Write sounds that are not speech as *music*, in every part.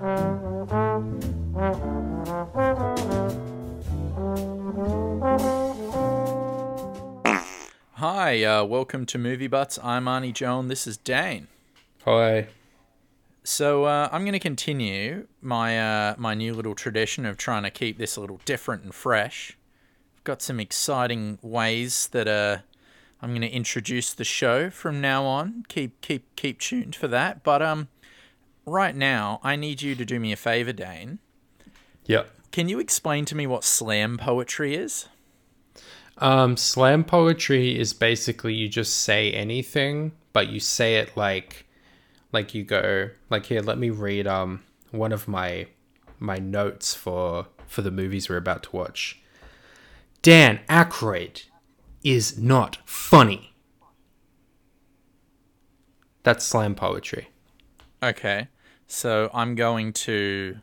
Hi, uh, welcome to Movie Butts. I'm Arnie Joan. This is Dane. Hi. So uh, I'm going to continue my uh, my new little tradition of trying to keep this a little different and fresh. I've got some exciting ways that uh, I'm going to introduce the show from now on. Keep keep keep tuned for that. But um, right now I need you to do me a favor, Dane. Yep. Can you explain to me what slam poetry is? Um, slam poetry is basically you just say anything, but you say it like, like you go like here. Let me read um one of my my notes for for the movies we're about to watch. Dan Aykroyd is not funny. That's slam poetry. Okay, so I'm going to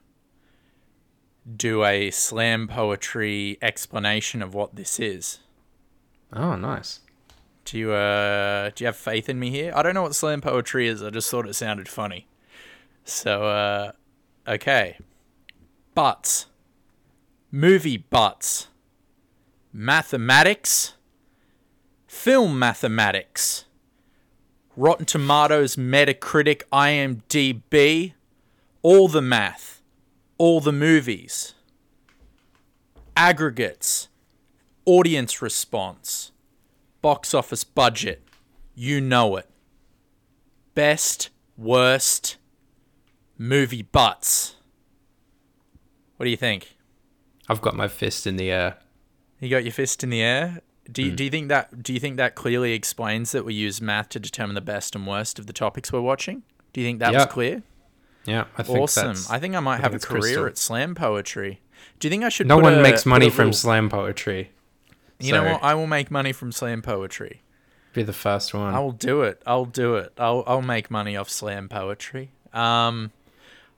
do a slam poetry explanation of what this is. Oh, nice. Do you uh do you have faith in me here? I don't know what slam poetry is. I just thought it sounded funny. So uh okay. Butts. Movie butts. Mathematics. Film mathematics. Rotten Tomatoes, Metacritic, IMDb. All the math. All the movies. Aggregates audience response, box office budget, you know it. Best, worst, movie butts. What do you think? I've got my fist in the air. You got your fist in the air. Do you, do you think that do you think that clearly explains that we use math to determine the best and worst of the topics we're watching? Do you think that was clear? Yeah, I think Awesome. I think I might I have a career crystal. at slam poetry. Do you think I should? no one a- makes money from little- slam poetry. You know what? I will make money from slam poetry. Be the first one. I'll do it. I'll do it. I'll I'll make money off slam poetry. Um,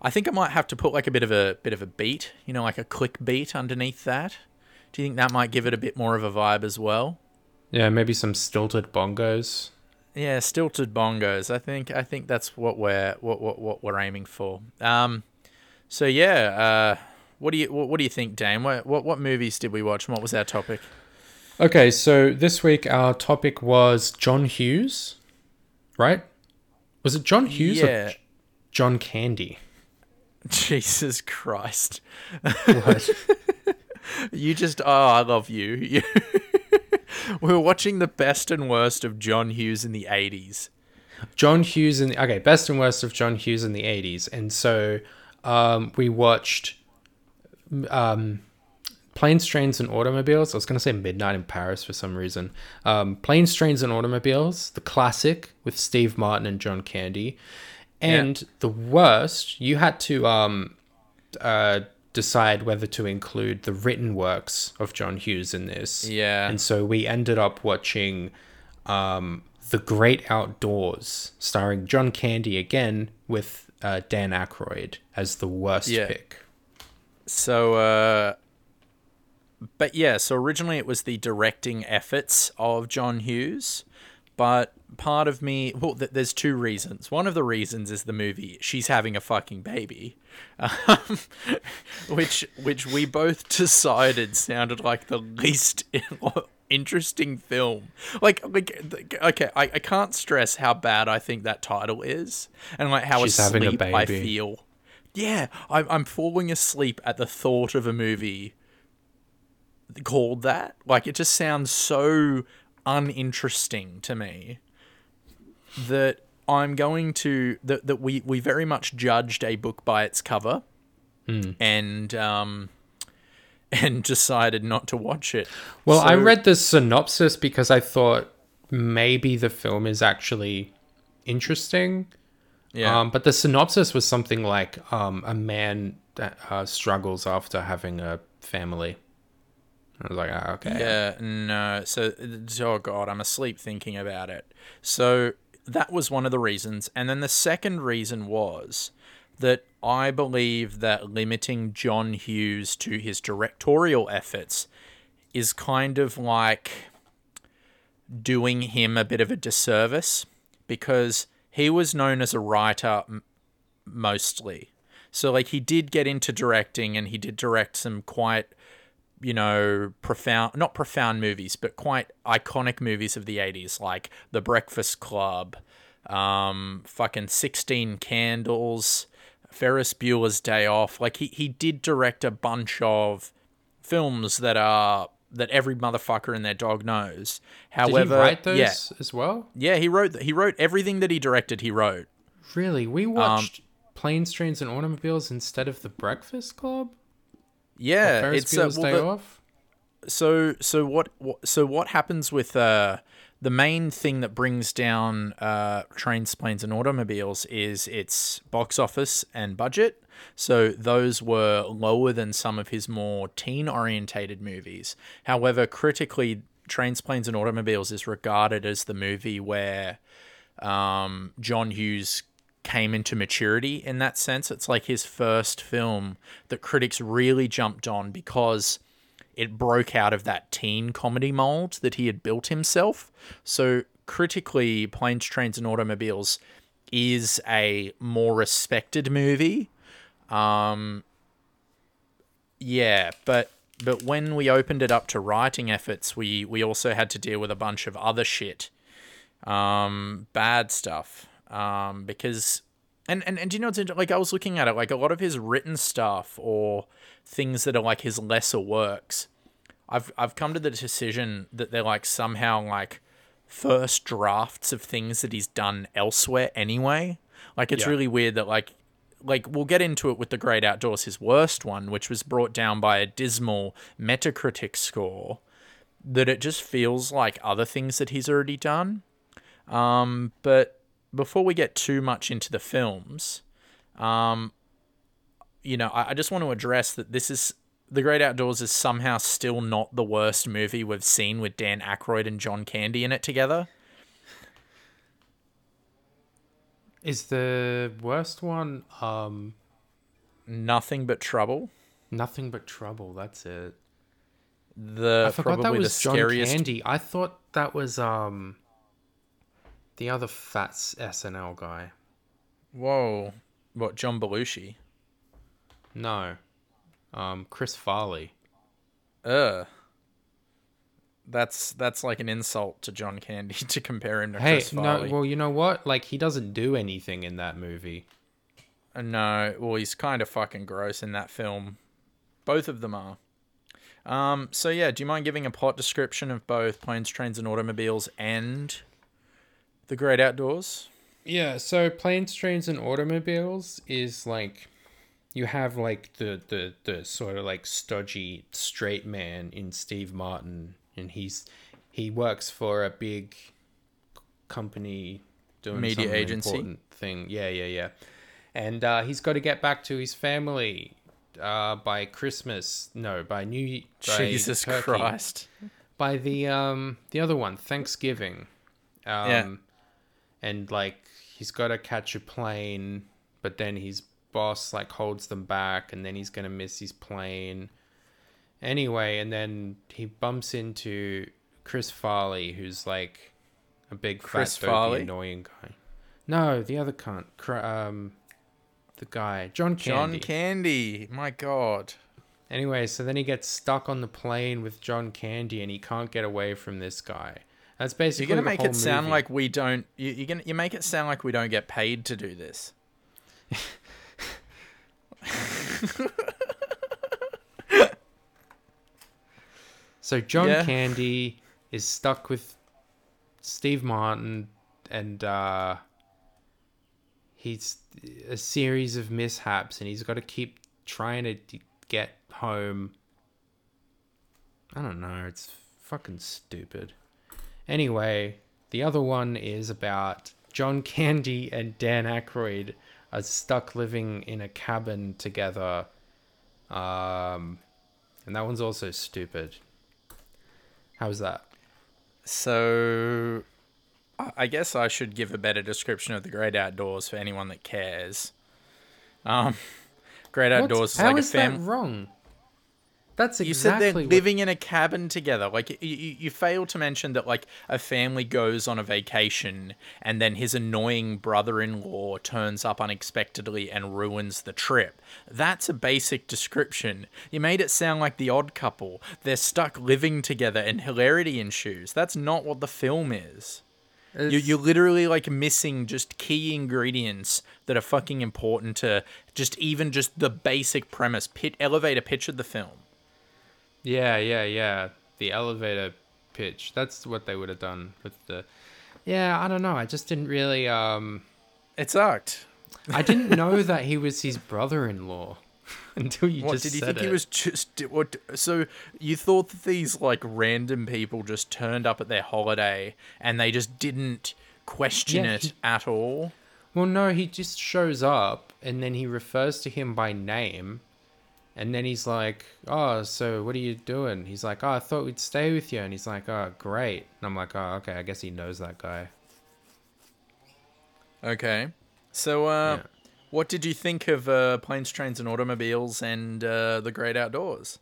I think I might have to put like a bit of a bit of a beat, you know, like a click beat underneath that. Do you think that might give it a bit more of a vibe as well? Yeah, maybe some stilted bongos. Yeah, stilted bongos. I think I think that's what we're what what, what we're aiming for. Um, so yeah. Uh, what do you what, what do you think, Dane? What, what what movies did we watch? and What was our topic? Okay, so this week our topic was John Hughes, right? Was it John Hughes Yeah. or John Candy? *laughs* Jesus Christ. What? *laughs* You just oh, I love you. *laughs* You we were watching the best and worst of John Hughes in the eighties. John Hughes in the, okay, best and worst of John Hughes in the 80s. And so um, we watched um, Planes, Trains, and Automobiles. I was going to say Midnight in Paris for some reason. Um, Planes, Trains, and Automobiles, the classic with Steve Martin and John Candy. And the worst, you had to um, uh, decide whether to include the written works of John Hughes in this. Yeah. And so we ended up watching um, The Great Outdoors, starring John Candy again with uh, Dan Aykroyd as the worst Yeah. pick. So uh but yeah, so originally it was the directing efforts of John Hughes, but part of me, well, th- there's two reasons. One of the reasons is the movie "She's Having a Fucking Baby," um, *laughs* which which we both decided sounded like the least *laughs* interesting film. Like, like, okay, I, I can't stress how bad I think that title is, and like how She's having a asleep I feel. Yeah, I'm I'm falling asleep at the thought of a movie called that. Like it just sounds so uninteresting to me that I'm going to that that we we very much judged a book by its cover and um and decided not to watch it. Well, I read the synopsis because I thought maybe the film is actually interesting. yeah. Um, but the synopsis was something like um, a man that uh, struggles after having a family. I was like, ah, okay. Yeah, no. So, oh god, I'm asleep thinking about it. So that was one of the reasons, and then the second reason was that I believe that limiting John Hughes to his directorial efforts is kind of like doing him a bit of a disservice because he was known as a writer mostly. So like he did get into directing and he did direct some quite you know, profound not profound movies, but quite iconic movies of the 80s like The Breakfast Club, um fucking 16 Candles, Ferris Bueller's Day Off. Like he he did direct a bunch of films that are that every motherfucker and their dog knows. However, Did he write those yeah, as well? yeah, he wrote he wrote everything that he directed. He wrote. Really? We Um, watched Planes, Trains, and Automobiles instead of The Breakfast Club? Yeah, Ferris it's uh, well, Day the- Off? so so what, what so what happens with uh the main thing that brings down uh trains planes and automobiles is its box office and budget so those were lower than some of his more teen orientated movies however critically trains planes and automobiles is regarded as the movie where um john hughes came into maturity in that sense it's like his first film that critics really jumped on because it broke out of that teen comedy mold that he had built himself. So critically, Planes, Trains, and Automobiles is a more respected movie. Um, yeah, but but when we opened it up to writing efforts, we we also had to deal with a bunch of other shit, um, bad stuff. Um, because and and and do you know what's like I was looking at it like a lot of his written stuff or things that are like his lesser works. I've I've come to the decision that they're like somehow like first drafts of things that he's done elsewhere anyway. Like it's Yeah. really weird that like like we'll get into it with the Great Outdoors, his worst one, which was brought down by a dismal Metacritic score. That it just feels like other things that he's already done. Um, but before we get too much into the films, um, you know, I, I just want to address that this is The Great Outdoors is somehow still not the worst movie we've seen with Dan Aykroyd and John Candy in it together. Is the worst one um Nothing but trouble. Nothing But Trouble? That's it. The I forgot that the was John scariest. Candy. I thought that was um the other fat SNL guy. Whoa, what John Belushi? No. Um Chris Farley. Ugh. That's that's like an insult to John Candy *laughs* to compare him to Hey, Chris no, Farley. well, you know what? Like he doesn't do anything in that movie. Uh, No, well, he's kind of fucking gross in that film. Both of them are. Um, so yeah, do you mind giving a plot description of both Planes, Trains, and Automobiles and The Great Outdoors? Yeah, so planes, trains, and automobiles is like you have like the the the sort of like stodgy straight man in Steve Martin, and he's he works for a big company doing Media some agency. important thing. Yeah, yeah, yeah. And uh, he's got to get back to his family uh, by Christmas. No, by New by Jesus Turkey Christ. by the um the other one Thanksgiving. Um Yeah. And like he's got to catch a plane but then his boss like holds them back and then he's going to miss his plane. Anyway, and then he bumps into Chris Farley who's like a big Chris fat Farley? annoying guy. No, the other cunt. Um the guy, John Candy. John Candy. My God. Anyway, so then he gets stuck on the plane with John Candy, and he can't get away from this guy. That's basically You're gonna make it sound movie. like we don't. You, you're gonna you make it sound like we don't get paid to do this. so. John Yeah. Candy is stuck with Steve Martin, and uh, he's a series of mishaps, and he's got to keep trying to d- get home. I don't know. It's fucking stupid. Anyway, the other one is about John *laughs* Candy and Dan Aykroyd are stuck living in a cabin together. Um, and that one's also stupid. How's that? So, I guess I should give a better description of the Great Outdoors for anyone that cares. Um, *laughs* Great Outdoors is How like a is family. that wrong? That's You said they're what- living in a cabin together. Like you, you, fail to mention that like a family goes on a vacation and then his annoying brother-in-law turns up unexpectedly and ruins the trip. That's a basic description. You made it sound like the odd couple. They're stuck living together and hilarity ensues. That's not what the film is. You, It's- you're literally like missing just key ingredients that are fucking important to just even just the basic premise, pit elevator pitch of the film. Yeah, yeah, yeah. The elevator pitch. That's what they would have done with the. Yeah, I don't know. I just didn't really. Um, It sucked. I didn't *laughs* know that he was his brother-in-law *laughs* until you What just did you think it. he was just what so you thought that these like random people just turned up at their holiday and they just didn't question Yeah, it he- at all? Well, no, he just shows up and then he refers to him by name. And then he's like, Oh, so what are you doing? He's like, Oh, I thought we'd stay with you. And he's like, Oh, great. And I'm like, Oh, okay, I guess he knows that guy. Okay. So uh Yeah. what did you think of uh, planes, trains and automobiles and uh, the great outdoors?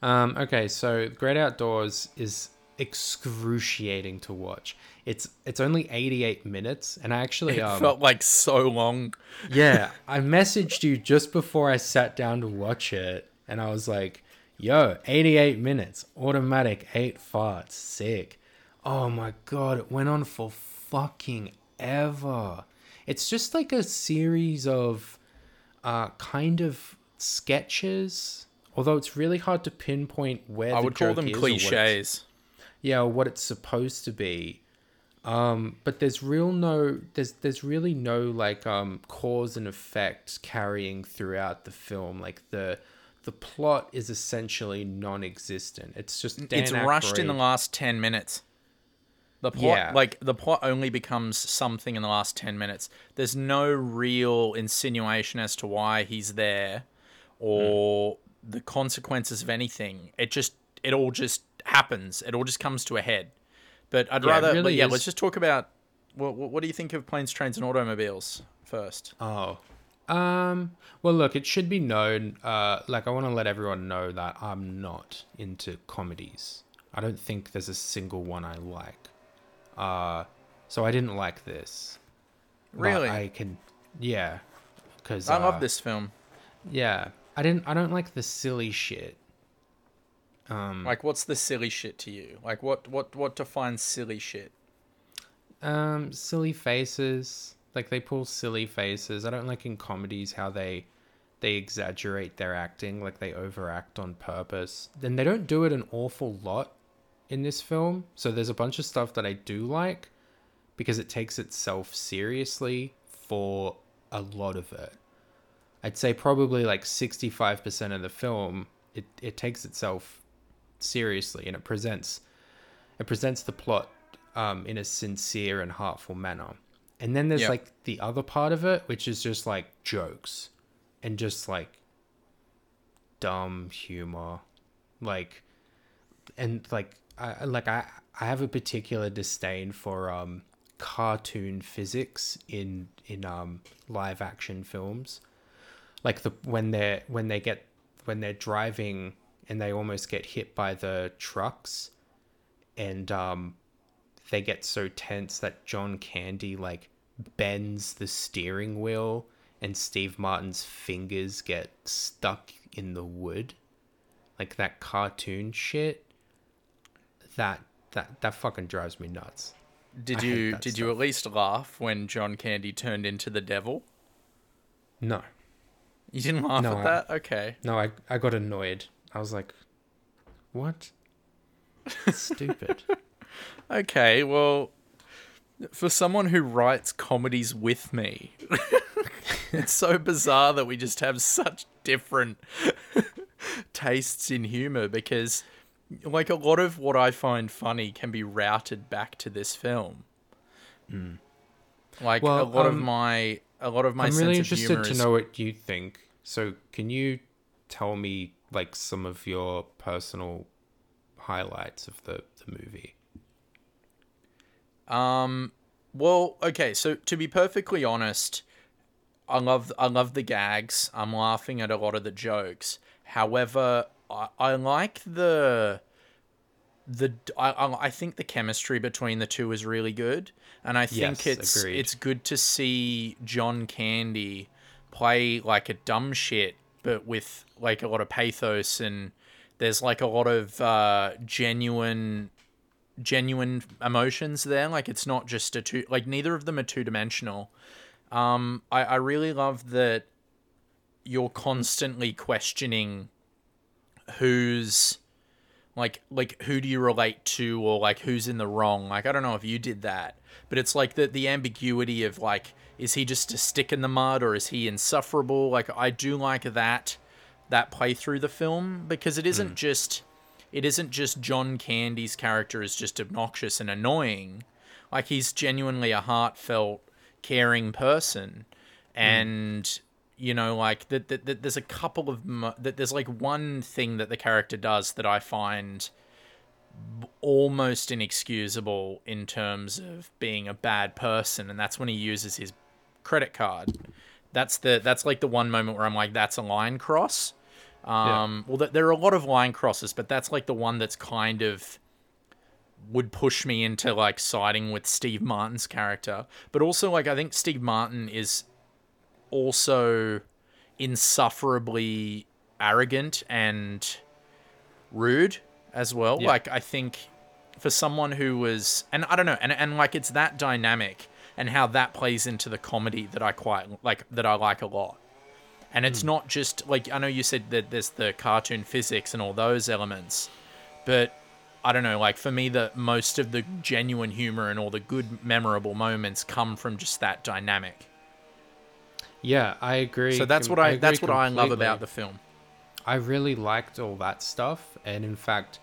Um, okay, so Great Outdoors is excruciating to watch. It's it's only 88 minutes, and I actually It um, felt like so long. yeah, *laughs* I messaged you just before I sat down to watch it, and I was like, "Yo, 88 minutes, automatic, eight farts, sick." Oh my god, it went on for fucking ever. It's just like a series of uh, kind of sketches. Although it's really hard to pinpoint where I the would call them is or what it's- cliches. yeah what it's supposed to be um but there's real no there's there's really no like um cause and effect carrying throughout the film like the the plot is essentially non-existent it's just Dan it's rushed in the last 10 minutes. The plot Yeah. like the plot only becomes something in the last 10 minutes. There's no real insinuation as to why he's there or the consequences of anything. It just it all just happens. It all just comes to a head. But I'd Yeah, rather really yeah, is. let's just talk about what, what do you think of planes, trains and automobiles first? Oh. Um well look, it should be known uh like I want to let everyone know that I'm not into comedies. I don't think there's a single one I like. Uh so I didn't like this. But Really? I can yeah cuz I love this film. Yeah. I didn't I don't like the silly shit. Um Like what's the silly shit to you? Like what what what defines silly shit? um silly faces. Like they pull silly faces. I don't like in comedies how they they exaggerate their acting, like they overact on purpose. Then they don't do it an awful lot in this film. So there's a bunch of stuff that I do like because it takes itself seriously for a lot of it. I'd say probably like 65% of the film it, it takes itself seriously and it presents it presents the plot um, in a sincere and heartful manner. And then there's Yep. like the other part of it, which is just like jokes and just like dumb humor, like and like I like I I have a particular disdain for um cartoon physics in in um live action films, like the when they're when they get when they're driving and they almost get hit by the trucks, and um they get so tense that John Candy like bends the steering wheel and Steve Martin's fingers get stuck in the wood. Like that cartoon shit. That that that fucking drives me nuts. Did I you did you at least laugh when John Candy turned into the devil? No. You didn't laugh No, at I- that? Okay. No, I I got annoyed. I was like, "What? Stupid." *laughs* Okay, well for someone who writes comedies with me, *laughs* it's so bizarre that we just have such different tastes in humor because like a lot of what I find funny can be routed back to this film. Like Hmm. Well, a lot of um, my a lot of my I'm sense really of interested humor to is know what you think. So, can you tell me like some of your personal highlights of the the movie? Um, well, okay. So to be perfectly honest, I love I love the gags. I'm laughing at a lot of the jokes. However, I, I like the the I, I think the chemistry between the two is really good, and I think Yes, it's agreed. it's good to see John Candy play like a dumb shit, but with like a lot of pathos, and there's like a lot of uh, genuine genuine emotions there. Like it's not just a two like neither of them are two dimensional. Um, I, I really love that you're constantly questioning who's like like who do you relate to or like who's in the wrong like i don't know if you did that but it's like the the ambiguity of like is he just a stick in the mud or is he insufferable? Like i do like that that play through the film because it isn't hmm. just it isn't just john candy's character is just obnoxious and annoying. Like he's genuinely a heartfelt caring person. Hmm. And you know like that, that, that there's a couple of that there's like one thing that the character does that i find almost inexcusable in terms of being a bad person and that's when he uses his credit card that's the that's like the one moment where i'm like that's a line cross um well th- there are a lot of line crosses but that's like the one that's kind of would push me into like siding with Steve Martin's character. But also like I think Steve Martin is also insufferably arrogant and rude as well. Yeah. Like I think for someone who was and I don't know, and and like it's that dynamic and how that plays into the comedy that I quite like that I like a lot. And it's hmm. not just like I know you said that there's the cartoon physics and all those elements, but I don't know, like for me the most of the genuine humor and all the good memorable moments come from just that dynamic. Yeah, I agree. So that's what I, agree that's what I love about the film. I really liked all that stuff, and in fact,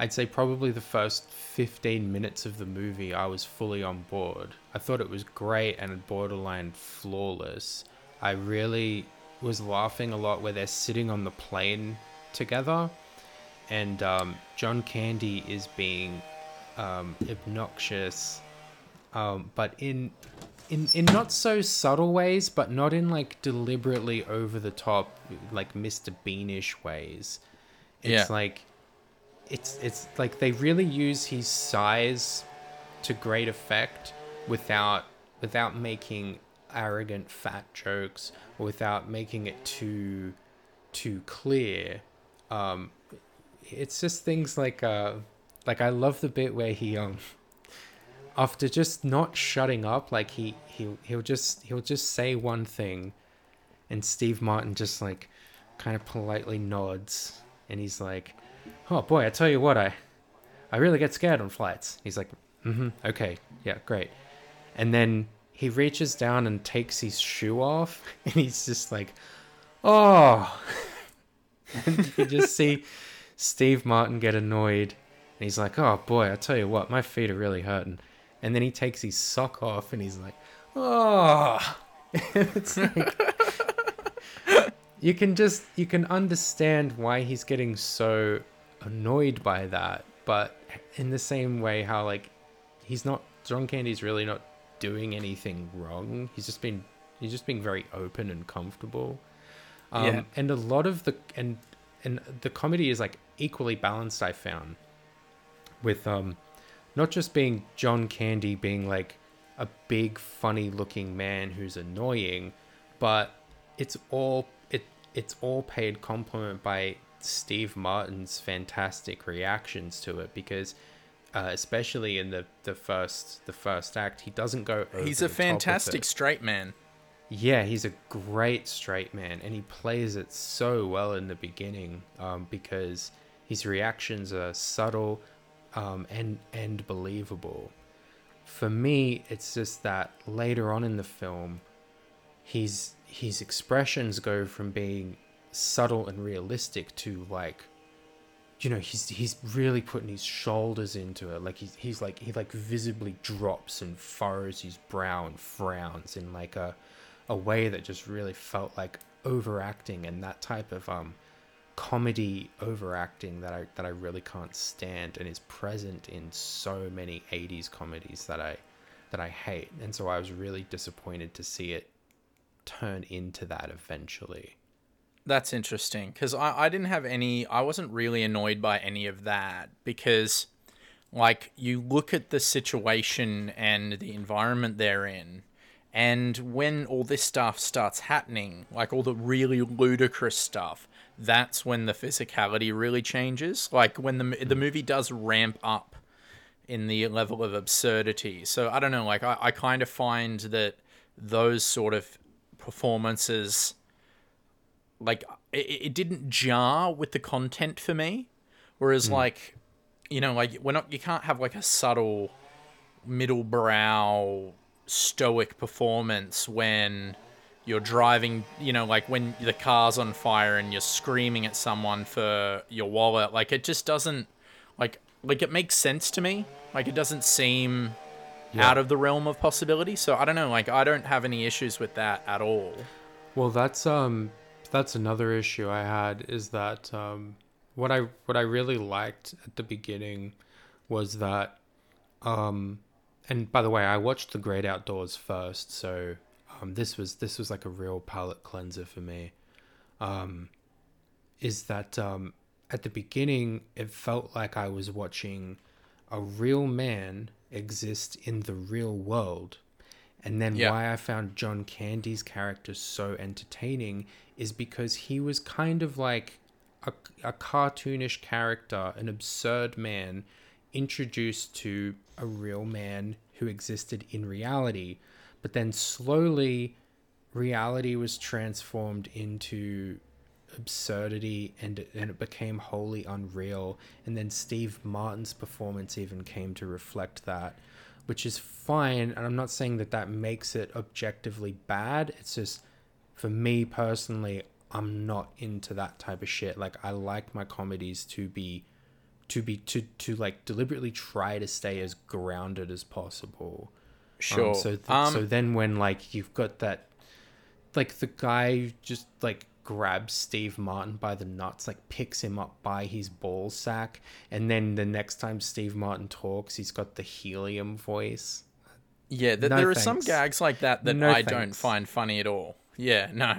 I'd say probably the first 15 minutes of the movie, I was fully on board. I thought it was great and borderline flawless. I really was laughing a lot where they're sitting on the plane together, and um, John Candy is being um, obnoxious, um, but in in in not so subtle ways, but not in like deliberately over the top, like Mr. Beanish ways. It's Yeah. like it's it's like they really use his size to great effect without without making arrogant fat jokes or without making it too too clear. Um, it's just things like uh like I love the bit where he um after just not shutting up like he he'll he'll just he'll just say one thing and Steve Martin just like kind of politely nods and he's like oh boy I tell you what I I really get scared on flights he's like mm-hmm, okay yeah great and then he reaches down and takes his shoe off *laughs* and he's just like oh *laughs* and you just *laughs* see Steve Martin get annoyed and he's like, "Oh boy, I tell you what, my feet are really hurting." And then he takes his sock off and he's like, "Oh." it's like you can just you can understand why he's getting so annoyed by that, but in the same way how like he's not John Candy's really not doing anything wrong. He's just been he's just being very open and comfortable. Um, Yeah. and a lot of the and and the comedy is like equally balanced I found with um not just being John Candy being like a big funny looking man who's annoying, but it's all it it's all paid compliment by Steve Martin's fantastic reactions to it because uh, especially in the, the first the first act he doesn't go He's a fantastic straight man. Yeah, he's a great straight man, and he plays it so well in the beginning um, because his reactions are subtle um, and and believable. For me, it's just that later on in the film, his his expressions go from being subtle and realistic to like you know he's he's really putting his shoulders into it. Like he's he's like he like visibly drops and furrows his brow and frowns in like a a way that just really felt like overacting and that type of um comedy overacting that I that I really can't stand and is present in so many 80s comedies that I that I hate. And so I was really disappointed to see it turn into that eventually That's interesting because I, I didn't have any, I wasn't really annoyed by any of that because, like, you look at the situation and the environment they're in, and when all this stuff starts happening, like all the really ludicrous stuff, that's when the physicality really changes. Like when the the mm. movie does ramp up in the level of absurdity. So I don't know, like I, I kind of find that those sort of performances like it, it didn't jar with the content for me. Whereas like you know, like we're not you can't have like a subtle middle brow stoic performance when you're driving, you know, like when the car's on fire and you're screaming at someone for your wallet. Like it just doesn't like like it makes sense to me. Like it doesn't seem out of the realm of possibility. So I don't know, like I don't have any issues with that at all. Well, that's um that's another issue I had is that um what I what I really liked at the beginning was that um and by the way, I watched The Great Outdoors first, so um this was this was like a real palate cleanser for me. Um is that um at the beginning it felt like I was watching a real man exist in the real world. And then Yeah. why I found John Candy's character so entertaining is because he was kind of like a, a cartoonish character, an absurd man introduced to a real man who existed in reality. But then slowly, reality was transformed into absurdity and and it became wholly unreal. And then Steve Martin's performance even came to reflect that which is fine. And I'm not saying that that makes it objectively bad. It's just for me personally I'm not into that type of shit like I like my comedies to be to be to to like deliberately try to stay as grounded as possible Sure. um, so, th- Um, so then when like you've got that, like the guy just like grabs Steve Martin by the nuts, like picks him up by his ball sack, and then the next time Steve Martin talks, he's got the helium voice. Yeah, th- No there are some gags like that that No I don't find funny at all. Yeah, no.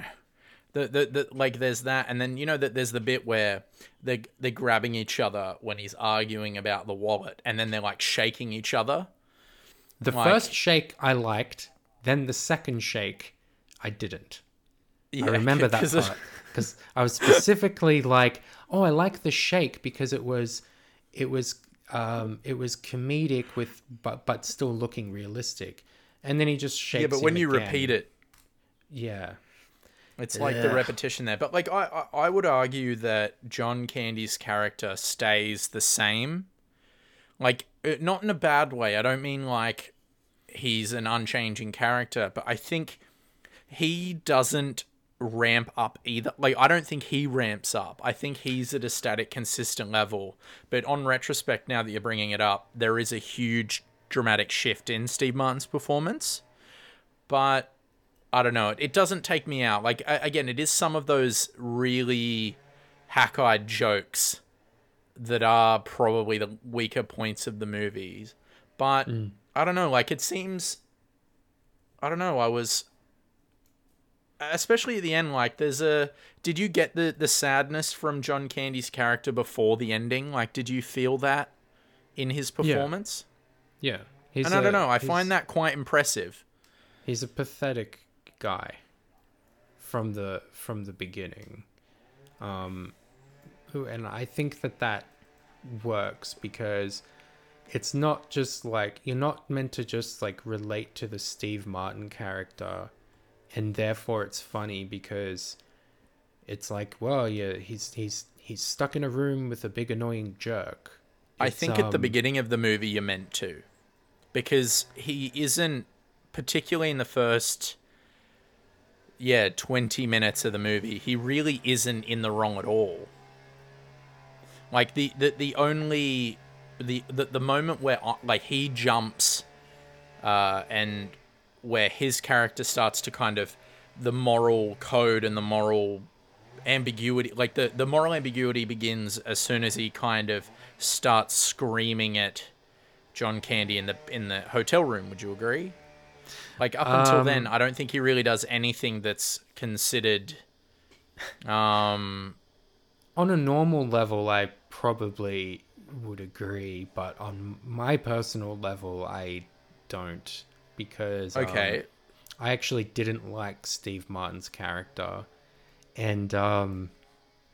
The, the, the like there's that and then you know that there's the bit where they they're grabbing each other when he's arguing about the wallet and then they're like shaking each other. The Like- first shake I liked, then the second shake I didn't. Yeah, I remember that part because I was specifically *laughs* like, "Oh, I like the shake because it was, it was, um, it was comedic with, but but still looking realistic." And then he just shakes. Yeah, but when you again. repeat it, yeah, It's like the repetition there. But like I, I I would argue that John Candy's character stays the same. Like uh, not in a bad way. I don't mean like he's an unchanging character, but I think he doesn't ramp up either. Like I don't think he ramps up. I think he's at a static consistent level. But on retrospect now that you're bringing it up, there is a huge dramatic shift in Steve Martin's performance. But I don't know. It, it doesn't take me out. Like a- again, it is some of those really hack-eyed jokes that are probably the weaker points of the movies. But mm. I don't know. Like it seems. I don't know. I was. Especially at the end, like there's a. Did you get the the sadness from John Candy's character before the ending? Like, did you feel that in his performance? yeah. He's And I don't know. I find that quite impressive. he's a pathetic guy from the from the beginning um who and i think that that works because it's not just like you're not meant to just like relate to the steve martin character and therefore it's funny because it's like well yeah he's he's he's stuck in a room with a big annoying jerk I It's, think at the um, beginning of the movie you're meant to. Because he isn't particularly in the first yeah, 20 minutes of the movie, he really isn't in the wrong at all. Like the the, the only the, the the moment where like he jumps uh and where his character starts to kind of the moral code and the moral ambiguity like the the moral ambiguity begins as soon as he kind of starts screaming at John Candy in the in the hotel room would you agree like up until Um, then I don't think he really does anything that's considered Um, On a normal level, I probably would agree, but on my personal level, I don't because um, okay. I actually didn't like Steve Martin's character, and um,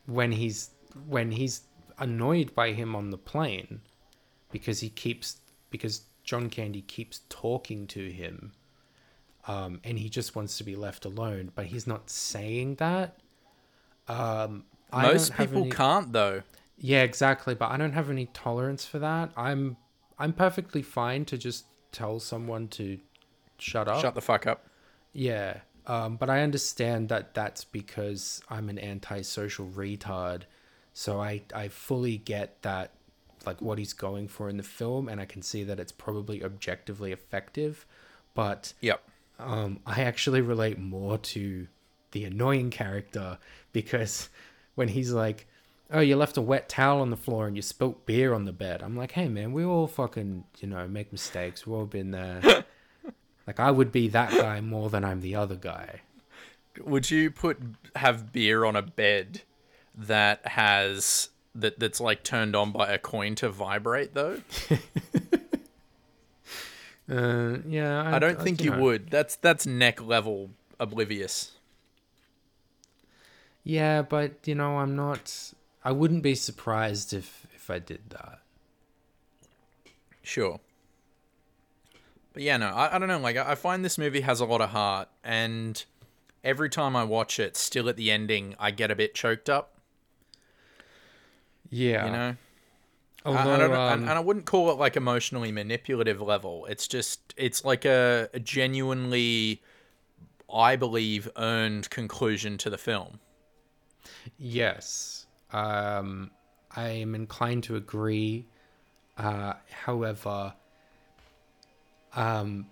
when he's when he's annoyed by him on the plane because he keeps because John Candy keeps talking to him, um, and he just wants to be left alone, but he's not saying that. Um, Most people any- can't though. yeah, exactly. But I don't have any tolerance for that. I'm I'm perfectly fine to just tell someone to shut up. Shut the fuck up. Yeah. Um, but I understand that that's because I'm an antisocial retard. So I, I fully get that, like, what he's going for in the film, and I can see that it's probably objectively effective. But Yep. Um, I actually relate more to the annoying character because when he's like, "Oh, you left a wet towel on the floor and you spilt beer on the bed," I'm like, "Hey, man, we all fucking you know make mistakes. We've all been there." *laughs* like I would be that guy more than I'm the other guy. Would you put have beer on a bed that has that that's like turned on by a coin to vibrate though? *laughs* Uh, yeah, I don't think you know. would. That's that's neck level oblivious. Yeah, but you know, I'm not. I wouldn't be surprised if if I did that. Sure. But yeah, no, I, I don't know. Like, I I find this movie has a lot of heart, and every time I watch it, still at the ending, I get a bit choked up. Yeah, You know, I- Although, I, don't, um, and, and I wouldn't call it like emotionally manipulative level. It's just, it's like a, a genuinely, I believe, earned conclusion to the film. Yes. Um, I am inclined to agree. Uh, however, um,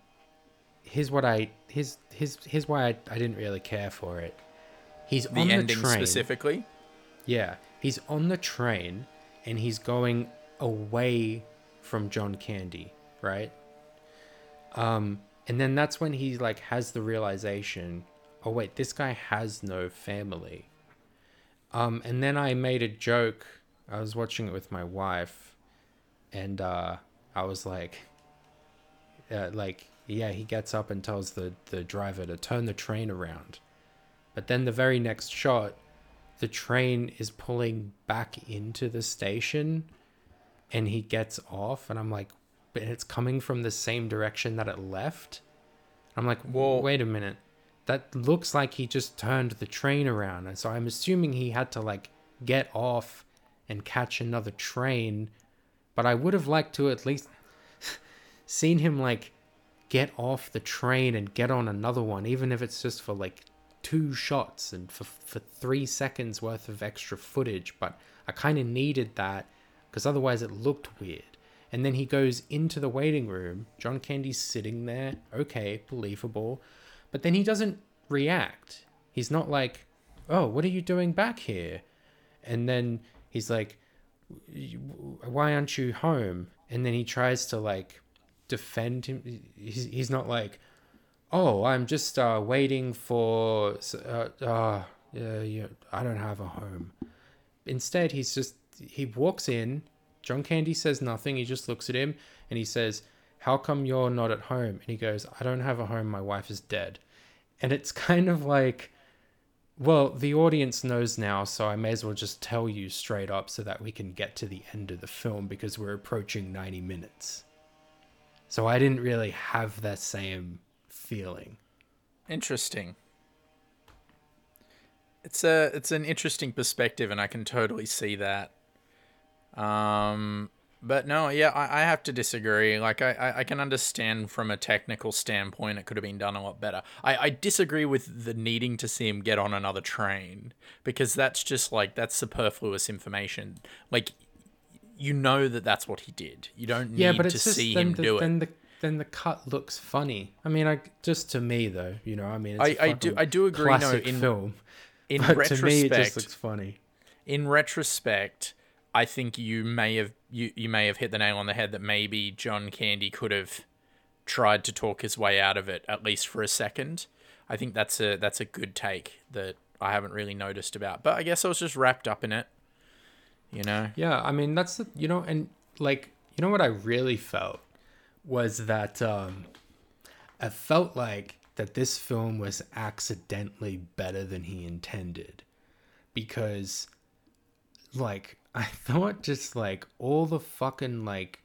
here's what I here's here's here's why I, I didn't really care for it. He's The on the train. specifically. Yeah, he's on the train and he's going away from John Candy, right? Um, and then that's when he like has the realization, oh wait, this guy has no family. Um, and then I made a joke. I was watching it with my wife, and uh, I was like, uh, like, yeah, he gets up and tells the the driver to turn the train around, but then the very next shot, the train is pulling back into the station, and he gets off, and I'm like, but it's coming from the same direction that it left. I'm like, Well- wait a minute. That looks like he just turned the train around. And so I'm assuming he had to like get off and catch another train. But I would have liked to at least *laughs* seen him like get off the train and get on another one, even if it's just for like two shots and for, for three seconds worth of extra footage. But I kind of needed that because otherwise it looked weird. And then he goes into the waiting room. John Candy's sitting there. Okay, believable. But then he doesn't react. He's not like, oh, what are you doing back here? And then he's like, why aren't you home? And then he tries to like defend him. He's, he's not like, oh, I'm just uh, waiting for, uh, uh, yeah, yeah, I don't have a home. Instead, he's just, he walks in. John Candy says nothing. He just looks at him and he says, how come you're not at home? And he goes, I don't have a home. My wife is dead. And it's *laughs* kind of like, well, the audience knows now, so I may as well just tell you straight up so that we can get to the end of the film because we're approaching 90 minutes. So I didn't really have that same feeling. Interesting. It's a it's an interesting perspective, and I can totally see that. Um, but no, yeah, I, I have to disagree. Like, I, I, I can understand from a technical standpoint, it could have been done a lot better. I, I disagree with the needing to see him get on another train because that's just like that's superfluous information. Like, you know that that's what he did. You don't need Yeah, but to see then him the, do it. then the then the cut looks funny. I mean, I just to me though, you know, I mean, it's I- do- I do agree, no, in- film, In retrospect, to me, it just looks funny. in retrospect, I think you may have you, you may have hit the nail on the head that maybe John Candy could have tried to talk his way out of it at least for a second. I think that's a that's a good take that I haven't really noticed about. But I guess I was just wrapped up in it. You know. Yeah, I mean that's the you know, and like you know what I really felt was that um I felt like that this film was accidentally better than he intended because like *laughs* I thought just like all the fucking like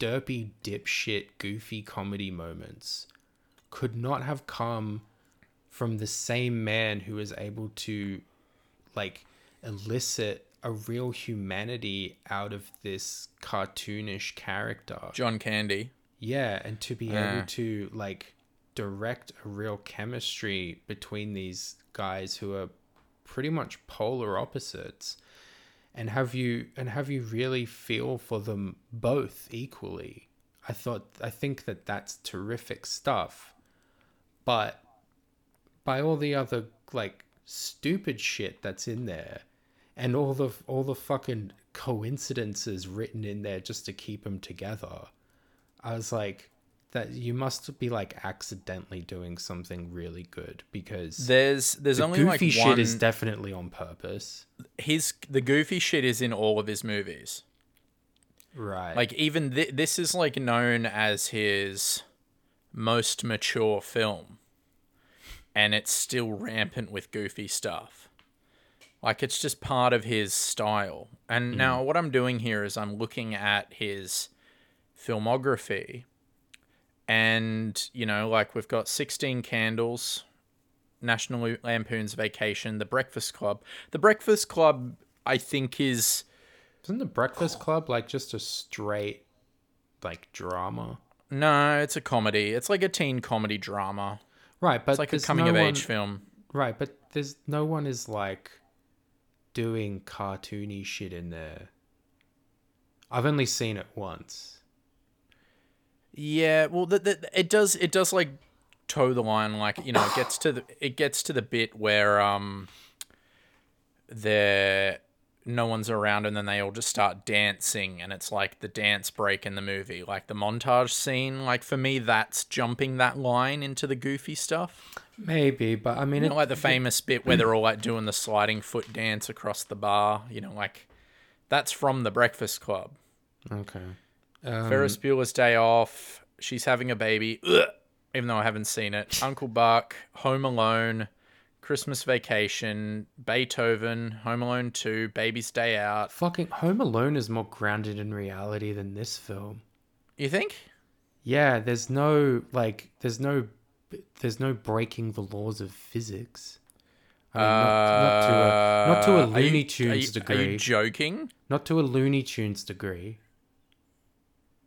derpy dipshit goofy comedy moments could not have come from the same man who was able to like elicit a real humanity out of this cartoonish character. John Candy. Yeah, and to be Yeah. able to like direct a real chemistry between these guys who are pretty much polar opposites and have you and have you really feel for them both equally. I thought I think that that's terrific stuff. But by all the other like stupid shit that's in there and all the all the fucking coincidences written in there just to keep them together i was like that you must be like accidentally doing something really good because There's there's the only goofy like shit is definitely on purpose his the goofy shit is in all of his movies. right Like even th- this is like known as his most mature film, and it's still rampant with goofy stuff. Like it's just part of his style. And mm. now what I'm doing here is I'm looking at his filmography, and you know, like we've got 16 Candles, National Lampoon's Vacation, The Breakfast Club. The Breakfast Club, I think, is. isn't the breakfast club like just a straight like drama No, it's a comedy. It's like a teen comedy drama. right but It's like a coming no of one- age film. right but there's no one is like doing cartoony shit in there i've only seen it once Yeah, well, the, the, it does it does like toe the line. Like you know, it gets to the it gets to the bit where um, there no one's around, and then they all just start dancing, and it's like the dance break in the movie, like the montage scene. Like for me, that's jumping that line into the goofy stuff. maybe but i mean You it, like the famous bit where they're all like doing the sliding foot dance across the bar. You know, like that's from the Breakfast Club. okay um, Ferris Bueller's Day Off. She's having a baby. Ugh, even though I haven't seen it. Uncle Buck. Home Alone. Christmas Vacation. Beethoven. Home Alone 2. Baby's Day Out. fucking home alone is more grounded in reality than this film You think? yeah there's no like there's no there's no breaking the laws of physics I mean, not, not to a not to a Uh, are you- Looney are Tunes you- degree. Are you joking? not to a Looney Tunes degree.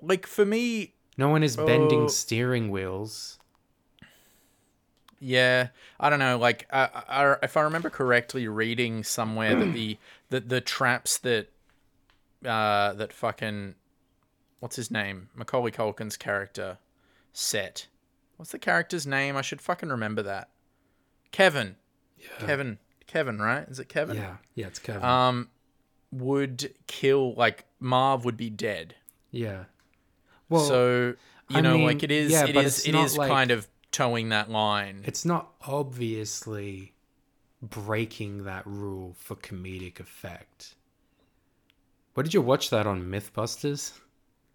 Like for me, No one is bending Oh. steering wheels. Yeah, I don't know. Like, I, I, if I remember correctly, reading somewhere that the *clears throat* the the traps that uh that fucking what's his name Macaulay Culkin's character set. What's the character's name? I should fucking remember that. Kevin. Yeah. Kevin. Kevin, right? Is it Kevin? Yeah, yeah, it's Kevin. Um, would kill like Marv would be dead. yeah. Well, so you I know, mean, like it is. yeah, it is. It is like- kind of towing that line. it's not obviously breaking that rule for comedic effect. What did you watch that on MythBusters?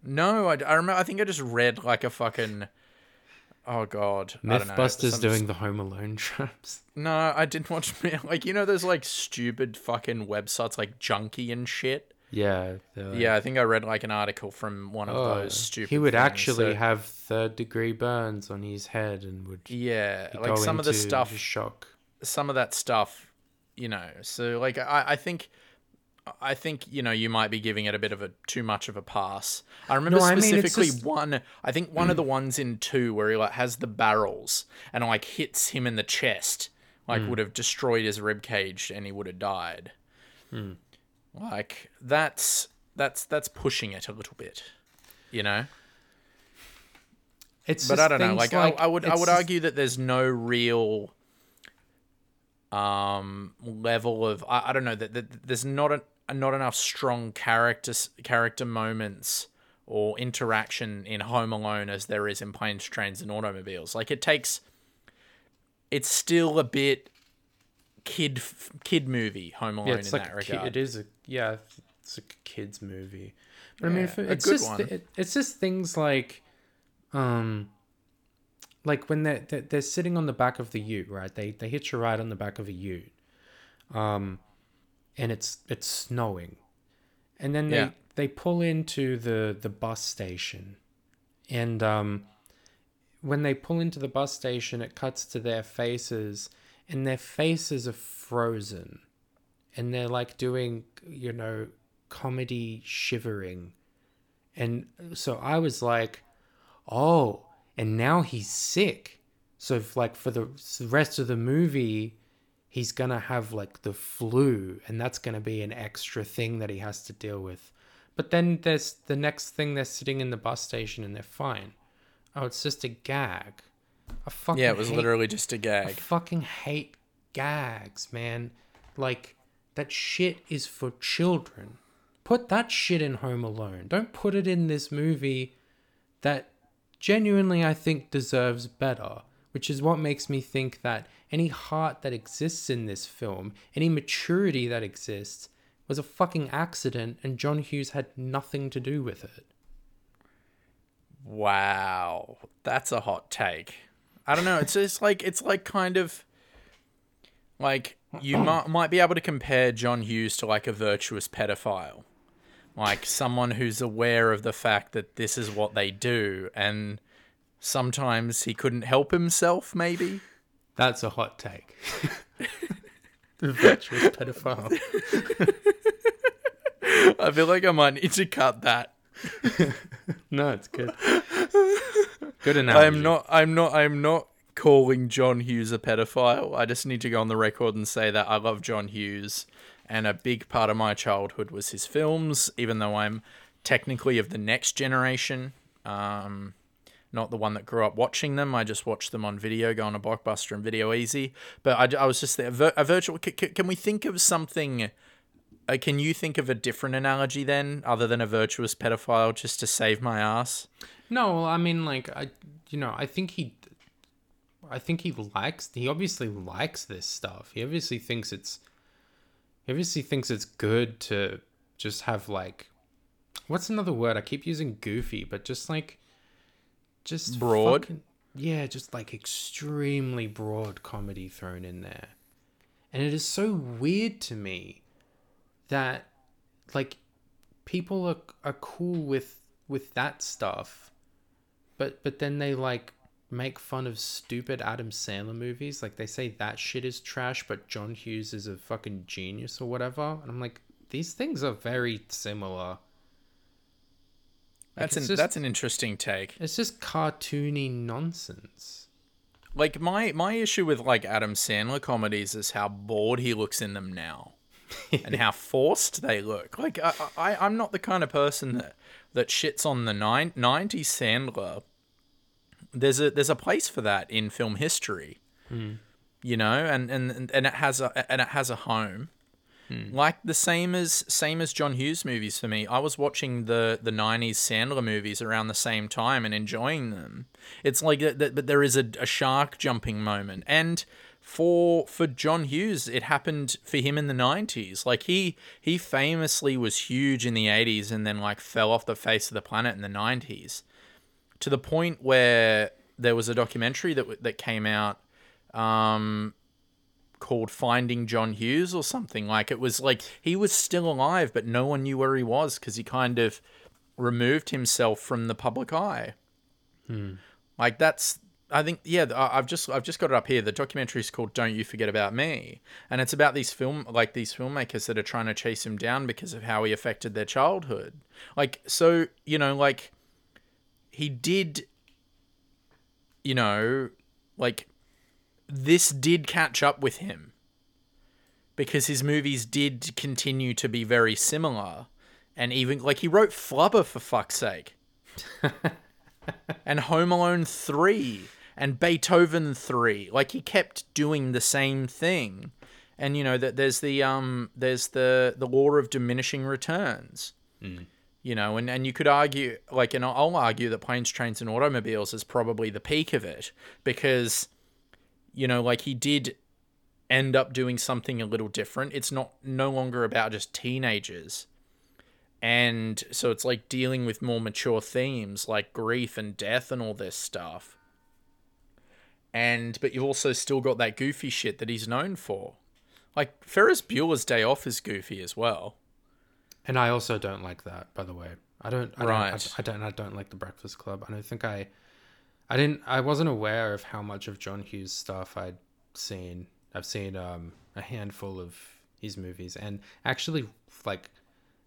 No, I, I remember. I think I just read like a fucking. Oh god, I don't know, MythBusters doing the Home Alone *laughs* traps. No, I didn't watch. *laughs* Like you know, those like stupid fucking websites like Junkee and shit. Yeah, like, Yeah, I think I read like an article from one of "Oh, those stupid. He would things, actually so- have third degree burns on his head and would Yeah, like some of the stuff. shock. Some of that stuff, you know. So like, I, I think. I think you know you might be giving it a bit of a too much of a pass. I remember No, I mean, specifically just- one. I think one of the ones in two where he like has the barrels and like hits him in the chest, like would have destroyed his rib cage and he would have died. Hmm. Like that's that's that's pushing it a little bit, you know. It's But I don't know. things Like, I, I would I would just- argue that there's no real um level of I, I don't know that, that there's not a, not enough strong character character moments or interaction in Home Alone as there is in Planes, Trains, and Automobiles. Like it takes, it's still a bit kid kid movie Home Alone Yeah, it's in like that regard. it is a yeah, it's a kids movie. But I mean, it- it's just it, it's just things like, um, like when they're, they're they're sitting on the back of the Ute, right? They they hitch a ride on the back of a Ute, um, and it's it's snowing, and then they Yeah. they pull into the the bus station, and um, when they pull into the bus station, it cuts to their faces, and their faces are frozen and they're like doing you know comedy shivering. And so i was like oh and now he's sick. So if, like for the rest of the movie he's gonna have like the flu and that's gonna be an extra thing that he has to deal with. But then there's the next thing they're sitting in the bus station and they're fine. Oh it's just a gag. I fucking yeah, it was hate literally just a gag. I fucking hate gags, man. Like, that shit is for children. Put that shit in Home Alone. Don't put it in this movie that genuinely I think deserves better. Which is what makes me think that any heart that exists in this film, any maturity that exists, was a fucking accident and John Hughes had nothing to do with it. Wow, that's a hot take. I don't know. It's just like it's like kind of like you might might be able to compare John Hughes to like a virtuous pedophile, like someone who's aware of the fact that this is what they do, and sometimes he couldn't help himself. Maybe That's a hot take. *laughs* the virtuous pedophile. *laughs* I feel like I might need to cut that. *laughs* No, it's good. Good analogy. I'm not. I'm not. I'm not calling John Hughes a pedophile. I just need to go on the record and say that I love John Hughes, and a big part of my childhood was his films. Even though I'm technically of the next generation, um, not the one that grew up watching them. I just watched them on video, going to Blockbuster and Video Easy. But I, I was just there. A virtual. c- c- Can we think of something? Uh, can you think of a different analogy then, other than a virtuous pedophile, just to save my ass? No, I mean, like, I, you know, I think he, I think he likes. He obviously likes this stuff. He obviously thinks it's, he obviously thinks it's good to just have like, what's another word? I keep using goofy, but just like, just Broad? fucking- yeah, just like extremely broad comedy thrown in there, and it is so weird to me that like people are are cool with with that stuff but but then they like make fun of stupid Adam Sandler movies like they say that shit is trash but John Hughes is a fucking genius or whatever and I'm like these things are very similar That's an just- that's an interesting take. it's just cartoony nonsense Like my my issue with like Adam Sandler comedies is how bored he looks in them now, *laughs* and how forced they look. Like I, I I'm not the kind of person that that shits on the nine, 90s Sandler. There's a there's a place for that in film history, you know, and and and it has a and it has a home. Like the same as same as John Hughes movies for me. I was watching the the '90s Sandler movies around the same time and enjoying them. It's like that, that- but there is a, a shark jumping moment, and for for John Hughes, it happened for him in the '90s. Like he he famously was huge in the '80s and then like fell off the face of the planet in the '90s, to the point where there was a documentary that that came out. Um, called Finding John Hughes or something. Like it was like he was still alive, but no one knew where he was because he kind of removed himself from the public eye. Like that's. I think yeah, I've just I've just got it up here. The documentary is called "Don't You Forget About Me," and it's about these film like these filmmakers that are trying to chase him down because of how he affected their childhood. Like so, you know, like he did. You know, like this did catch up with him because his movies did continue to be very similar and even like he wrote flubber for fuck's sake. *laughs* And home alone 3 and beethoven 3 like he kept doing the same thing. And you know that there's the um there's the the law of diminishing returns you know and, and you could argue like and i'll argue that planes trains and automobiles is probably the peak of it because you know like he did end up doing something a little different. It's not no longer about just teenagers. And so it's like dealing with more mature themes like grief and death and all this stuff. And but you've also still got that goofy shit that he's known for. Like Ferris Bueller's Day Off is goofy as well. And I also don't like that, by the way. I don't. I Right. Don't, I, I don't. I don't like the Breakfast Club. I don't think I. I didn't. I wasn't aware of how much of John Hughes stuff I'd seen. I've seen um, a handful of his movies, and actually, like,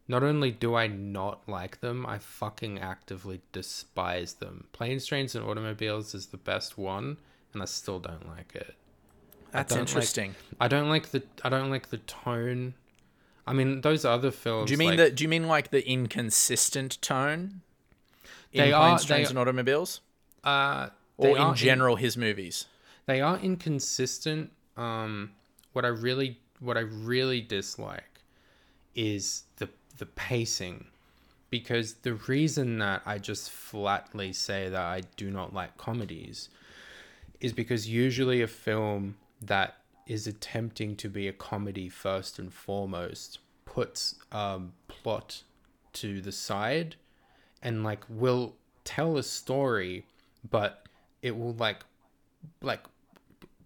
not only do I not like them, I fucking actively despise them. Planes, Trains, and Automobiles is the best one, and I still don't like it. That's don't like- interesting. I don't like the. I don't like the tone. I mean, those other films. do you mean like, the do you mean like the inconsistent tone? In They are- Planes, Trains, and Automobiles? Uh, Or in general his movies? they are inconsistent. Um, what I really, what I really dislike is the the pacing, because the reason that I just flatly say that I do not like comedies is because usually a film that is attempting to be a comedy first and foremost puts um, plot to the side and like will tell a story but it will like like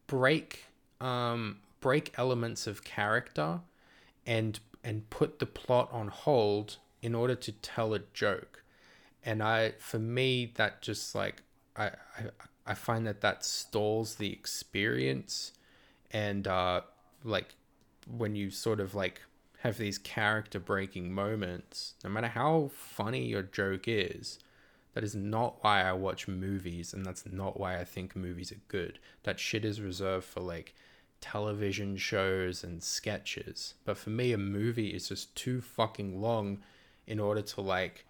break um break elements of character and and put the plot on hold in order to tell a joke. And i for me that just like i i, I find that that stalls the experience and uh like when you sort of like have these character breaking moments no matter how funny your joke is that is not why I watch movies, and that's not why I think movies are good. That shit is reserved for like television shows and sketches. But for me, a movie is just too fucking long in order to like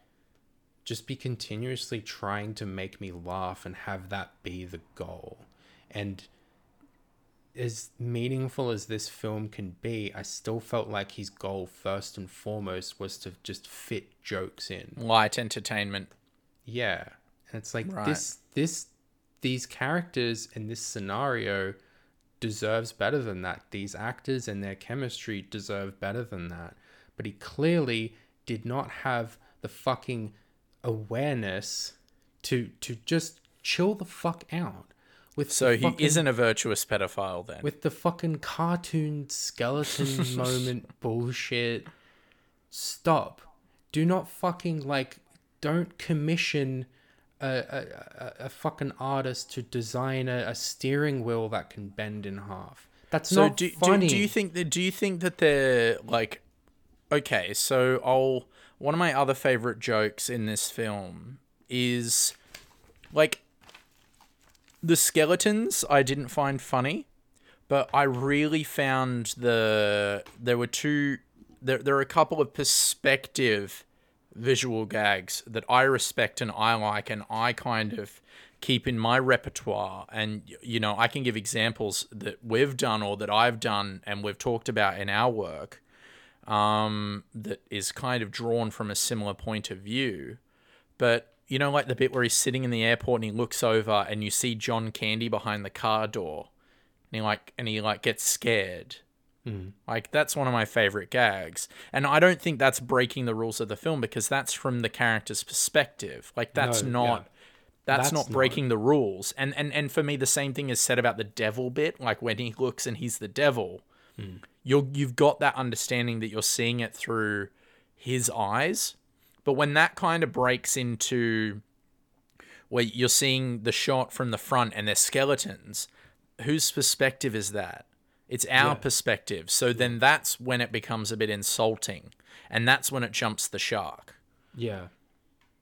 just be continuously trying to make me laugh and have that be the goal. And as meaningful as this film can be, I still felt like his goal, first and foremost, was to just fit jokes in. Light entertainment. Yeah. And it's like Right. this this these characters in this scenario deserves better than that. These actors and their chemistry deserve better than that. But he clearly did not have the fucking awareness to to just chill the fuck out. With So he fucking- isn't a virtuous pedophile then. with the fucking cartoon skeleton *laughs* moment bullshit. Stop. Do not fucking like. Don't commission a, a, a, fucking artist to design a, a steering wheel that can bend in half. That's so not do, do funny. do you think that do you think that they're like okay, so I'll one of my other favorite jokes in this film is like the skeletons I didn't find funny, but I really found the there were two there there are a couple of perspective visual gags that I respect and I like and I kind of keep in my repertoire. And you know I can give examples that we've done or that I've done and we've talked about in our work um, that is kind of drawn from a similar point of view. But you know like the bit where he's sitting in the airport and he looks over and you see John Candy behind the car door and he like and he like gets scared hmm. like that's one of my favorite gags. And I don't think that's breaking the rules of the film because that's from the character's perspective. Like that's No, not yeah. that's, That's not not. breaking the rules. And and and for me the same thing is said about the devil bit, like when he looks and he's the devil. Hmm. You're you've got that understanding that you're seeing it through his eyes. But when that kind of breaks into where you're seeing the shot from the front and they're skeletons, whose perspective is that? It's our Yeah. perspective. So then that's when it becomes a bit insulting. And that's when it jumps the shark. Yeah.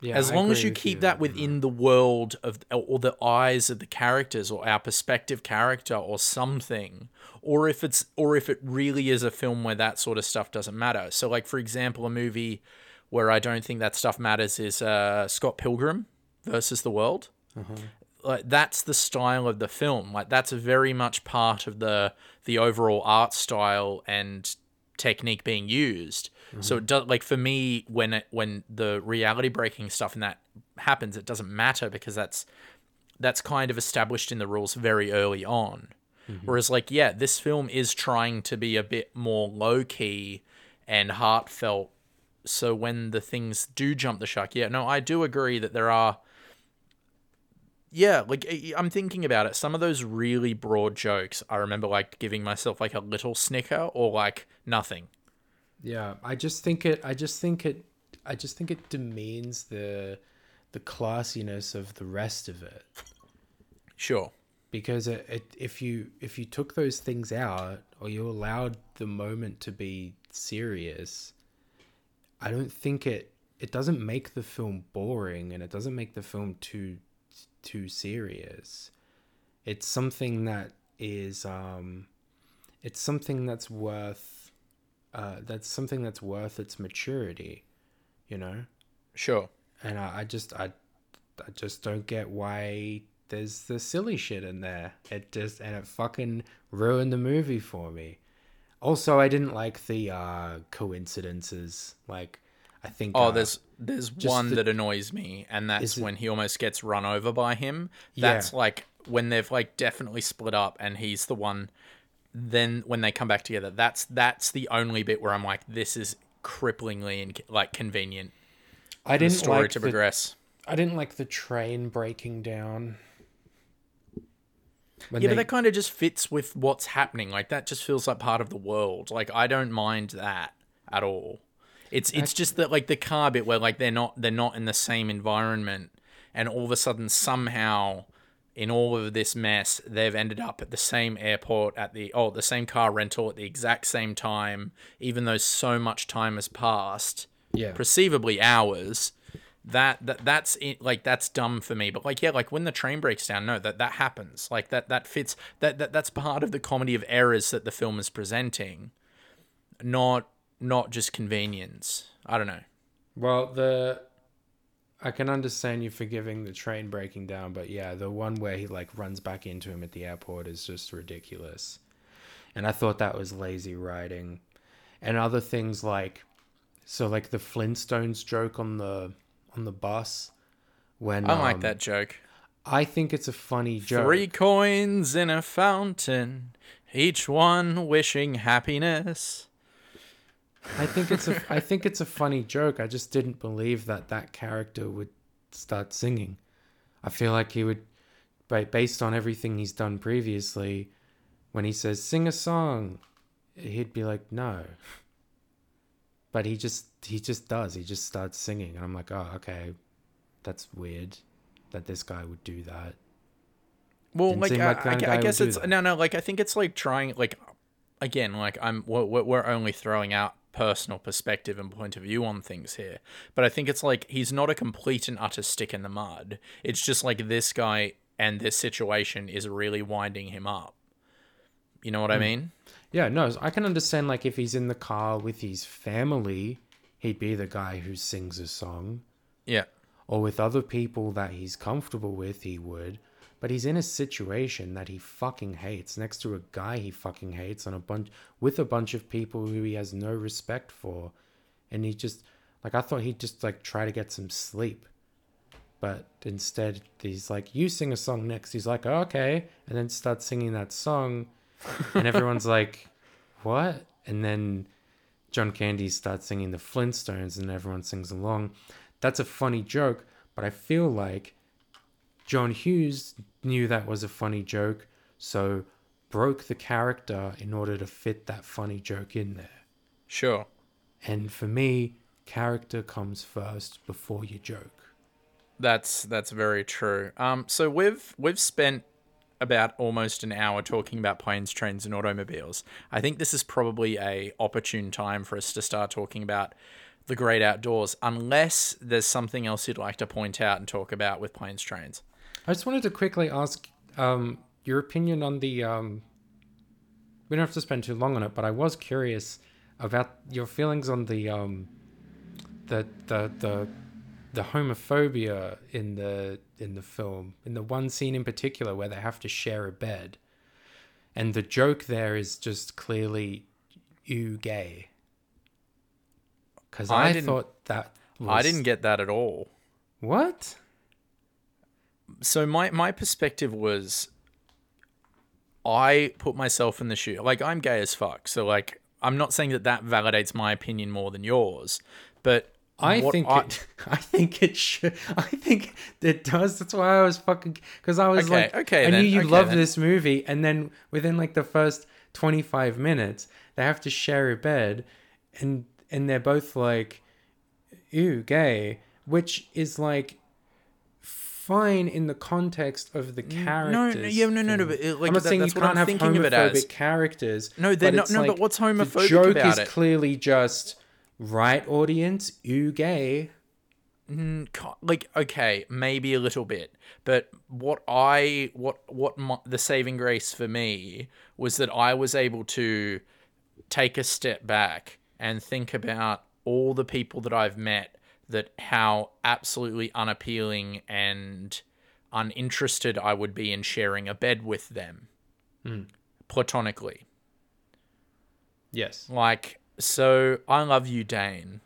Yeah. As I long as you keep you that within the world of or the eyes of the characters or our perspective character or something or if it's or if it really is a film where that sort of stuff doesn't matter. So like for example a movie where I don't think that stuff matters is uh, Scott Pilgrim versus the World. Uh-huh. Like that's the style of the film. Like that's very much part of the the overall art style and technique being used. Mm-hmm. So it does like for me when it when the reality breaking stuff and that happens, it doesn't matter because that's that's kind of established in the rules very early on. Mm-hmm. Whereas, like, yeah, this film is trying to be a bit more low key and heartfelt. So when the things do jump the shark, yeah, no, I do agree that there are. Yeah, like I'm thinking about it. Some of those really broad jokes, I remember like giving myself like a little snicker or like nothing. Yeah, I just think it. I just think it. I just think it demeans the the classiness of the rest of it Sure. because it, it if you if you took those things out or you allowed the moment to be serious, I don't think it it doesn't make the film boring and it doesn't make the film too too serious. It's something that is um it's something that's worth uh that's something that's worth its maturity, you know? Sure. and I, I just I, I just don't get why there's the silly shit in there. It just and it fucking ruined the movie for me. Also, I didn't like the uh coincidences. Like, I think Oh, uh, there's there's one the- that annoys me, and that's Is it- when he almost gets run over by him. Yeah. That's like when they've like definitely split up, and he's the one. Then when they come back together, that's that's the only bit where I'm like, this is cripplingly and like convenient I for the didn't story like to the, progress. I didn't like the train breaking down. When Yeah, they- but that kind of just fits with what's happening. Like that just feels like part of the world. Like I don't mind that at all. It's it's just that like the car bit where like they're not they're not in the same environment, and all of a sudden somehow in all of this mess they've ended up at the same airport at the oh the same car rental at the exact same time, even though so much time has passed, yeah, perceivably hours. That, that that's it, like that's dumb for me but like yeah like when the train breaks down no that that happens like that that fits that, that that's part of the comedy of errors that the film is presenting not not just convenience i don't know Well, the I can understand you forgiving the train breaking down, but yeah, the one where he like runs back into him at the airport is just ridiculous. And I thought that was lazy writing. And other things like so like the Flintstones joke on the on the bus when i like um, that joke I think it's a funny joke. three coins in a fountain each one wishing happiness I think it's a *laughs* I think it's a funny joke. I just didn't believe that that character would start singing. I feel like he would, ba- based on everything he's done previously, when he says sing a song, he'd be like no. But he just he just does. He just starts singing, and I'm like, oh okay, that's weird that this guy would do that. Well, Didn't like, I, like I, I guess it's no, no. Like, I think it's like trying, like, again, like I'm we're, we're only throwing out personal perspective and point of view on things here, but I think it's like he's not a complete and utter stick in the mud. It's just like this guy and this situation is really winding him up. You know what Hmm. I mean? Yeah, no, I can understand like if he's in the car with his family, he'd be the guy who sings a song. Yeah. or with other people that he's comfortable with, he would. But he's in a situation that he fucking hates next to a guy he fucking hates on a bunch with a bunch of people who he has no respect for. And he just like I thought he'd just like try to get some sleep. But instead he's like, You sing a song next. He's like, oh, okay and then starts singing that song and everyone's *laughs* like, What? And then John Candy starts singing the Flintstones and everyone sings along. That's a funny joke, but I feel like John Hughes knew that was a funny joke, so broke the character in order to fit that funny joke in there. Sure. And for me, character comes first before your joke. That's that's very true. Um, so we've we've spent about almost an hour talking about planes, trains, and automobiles. I think this is probably a opportune time for us to start talking about the great outdoors, unless there's something else you'd like to point out and talk about with planes, trains. I just wanted to quickly ask um, your opinion on the. Um, we don't have to spend too long on it, but I was curious about your feelings on the um, the the the the homophobia in the in the film in the one scene in particular where they have to share a bed, and the joke there is just clearly you gay. Because I I, didn't- thought that was, I didn't get that at all. what. so my my perspective was I put myself in the shoe. Like I'm gay as fuck, so like I'm not saying that that validates my opinion more than yours, but I what think I- it. *laughs* I think it should. I think it does. That's why I was fucking. Because I was Okay, like, okay I then, knew you okay love this movie, and then within like the first twenty five minutes, they have to share a bed, and and they're both like, ew, gay, which is like fine in the context of the characters. no, yeah, no, no, no, but it- like, I'm not that- saying you can't I'm have it homophobic characters. No, they're not- no, but like what's the joke about is it? clearly just right audience, you gay. Mm, co- like okay maybe a little bit but what i what what my, the saving grace for me was that i was able to take a step back and think about all the people that i've met that how absolutely unappealing and uninterested i would be in sharing a bed with them hmm. platonically Yes. like, so I love you, Dane.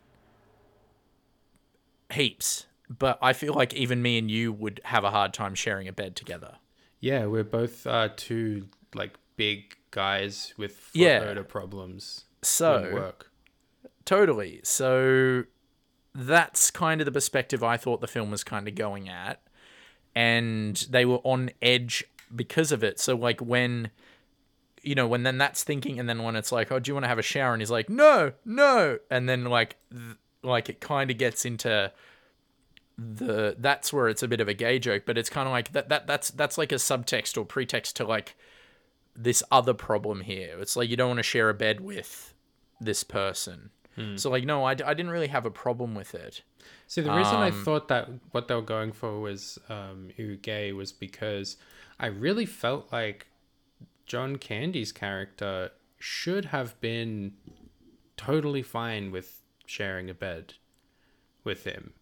Heaps. But I feel like even me and you would have a hard time sharing a bed together. Yeah, we're both uh, two like big guys with foot Yeah. odor problems. So, work. totally. So, that's kind of the perspective I thought the film was kind of going at. And they were on edge because of it. So, like, when. You know, when then that's thinking, and then when it's like, "Oh, do you want to have a shower?" and he's like, "No, no," and then like, th- like it kind of gets into the that's where it's a bit of a gay joke, but it's kind of like that that that's that's like a subtext or pretext to like this other problem here. It's like you don't want to share a bed with this person. So like no, I, d- I didn't really have a problem with it. See, the reason I Um, thought that what they were going for was um, gay was because I really felt like John Candy's character should have been totally fine with sharing a bed with him.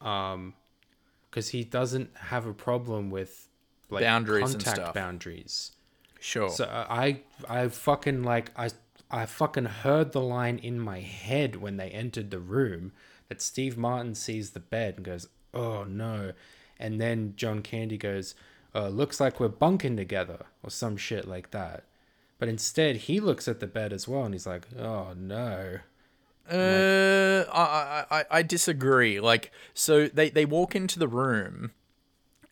Um, because he doesn't have a problem with like Boundaries and contact stuff. boundaries. Sure. So uh, I I fucking like I I fucking heard the line in my head when they entered the room that Steve Martin sees the bed and goes, "Oh no." And then John Candy goes, uh, looks like we're bunking together or some shit like that. But instead, he looks at the bed as well and he's like, "Oh no." Uh, I, I, I- I disagree. Like, so they, they walk into the room,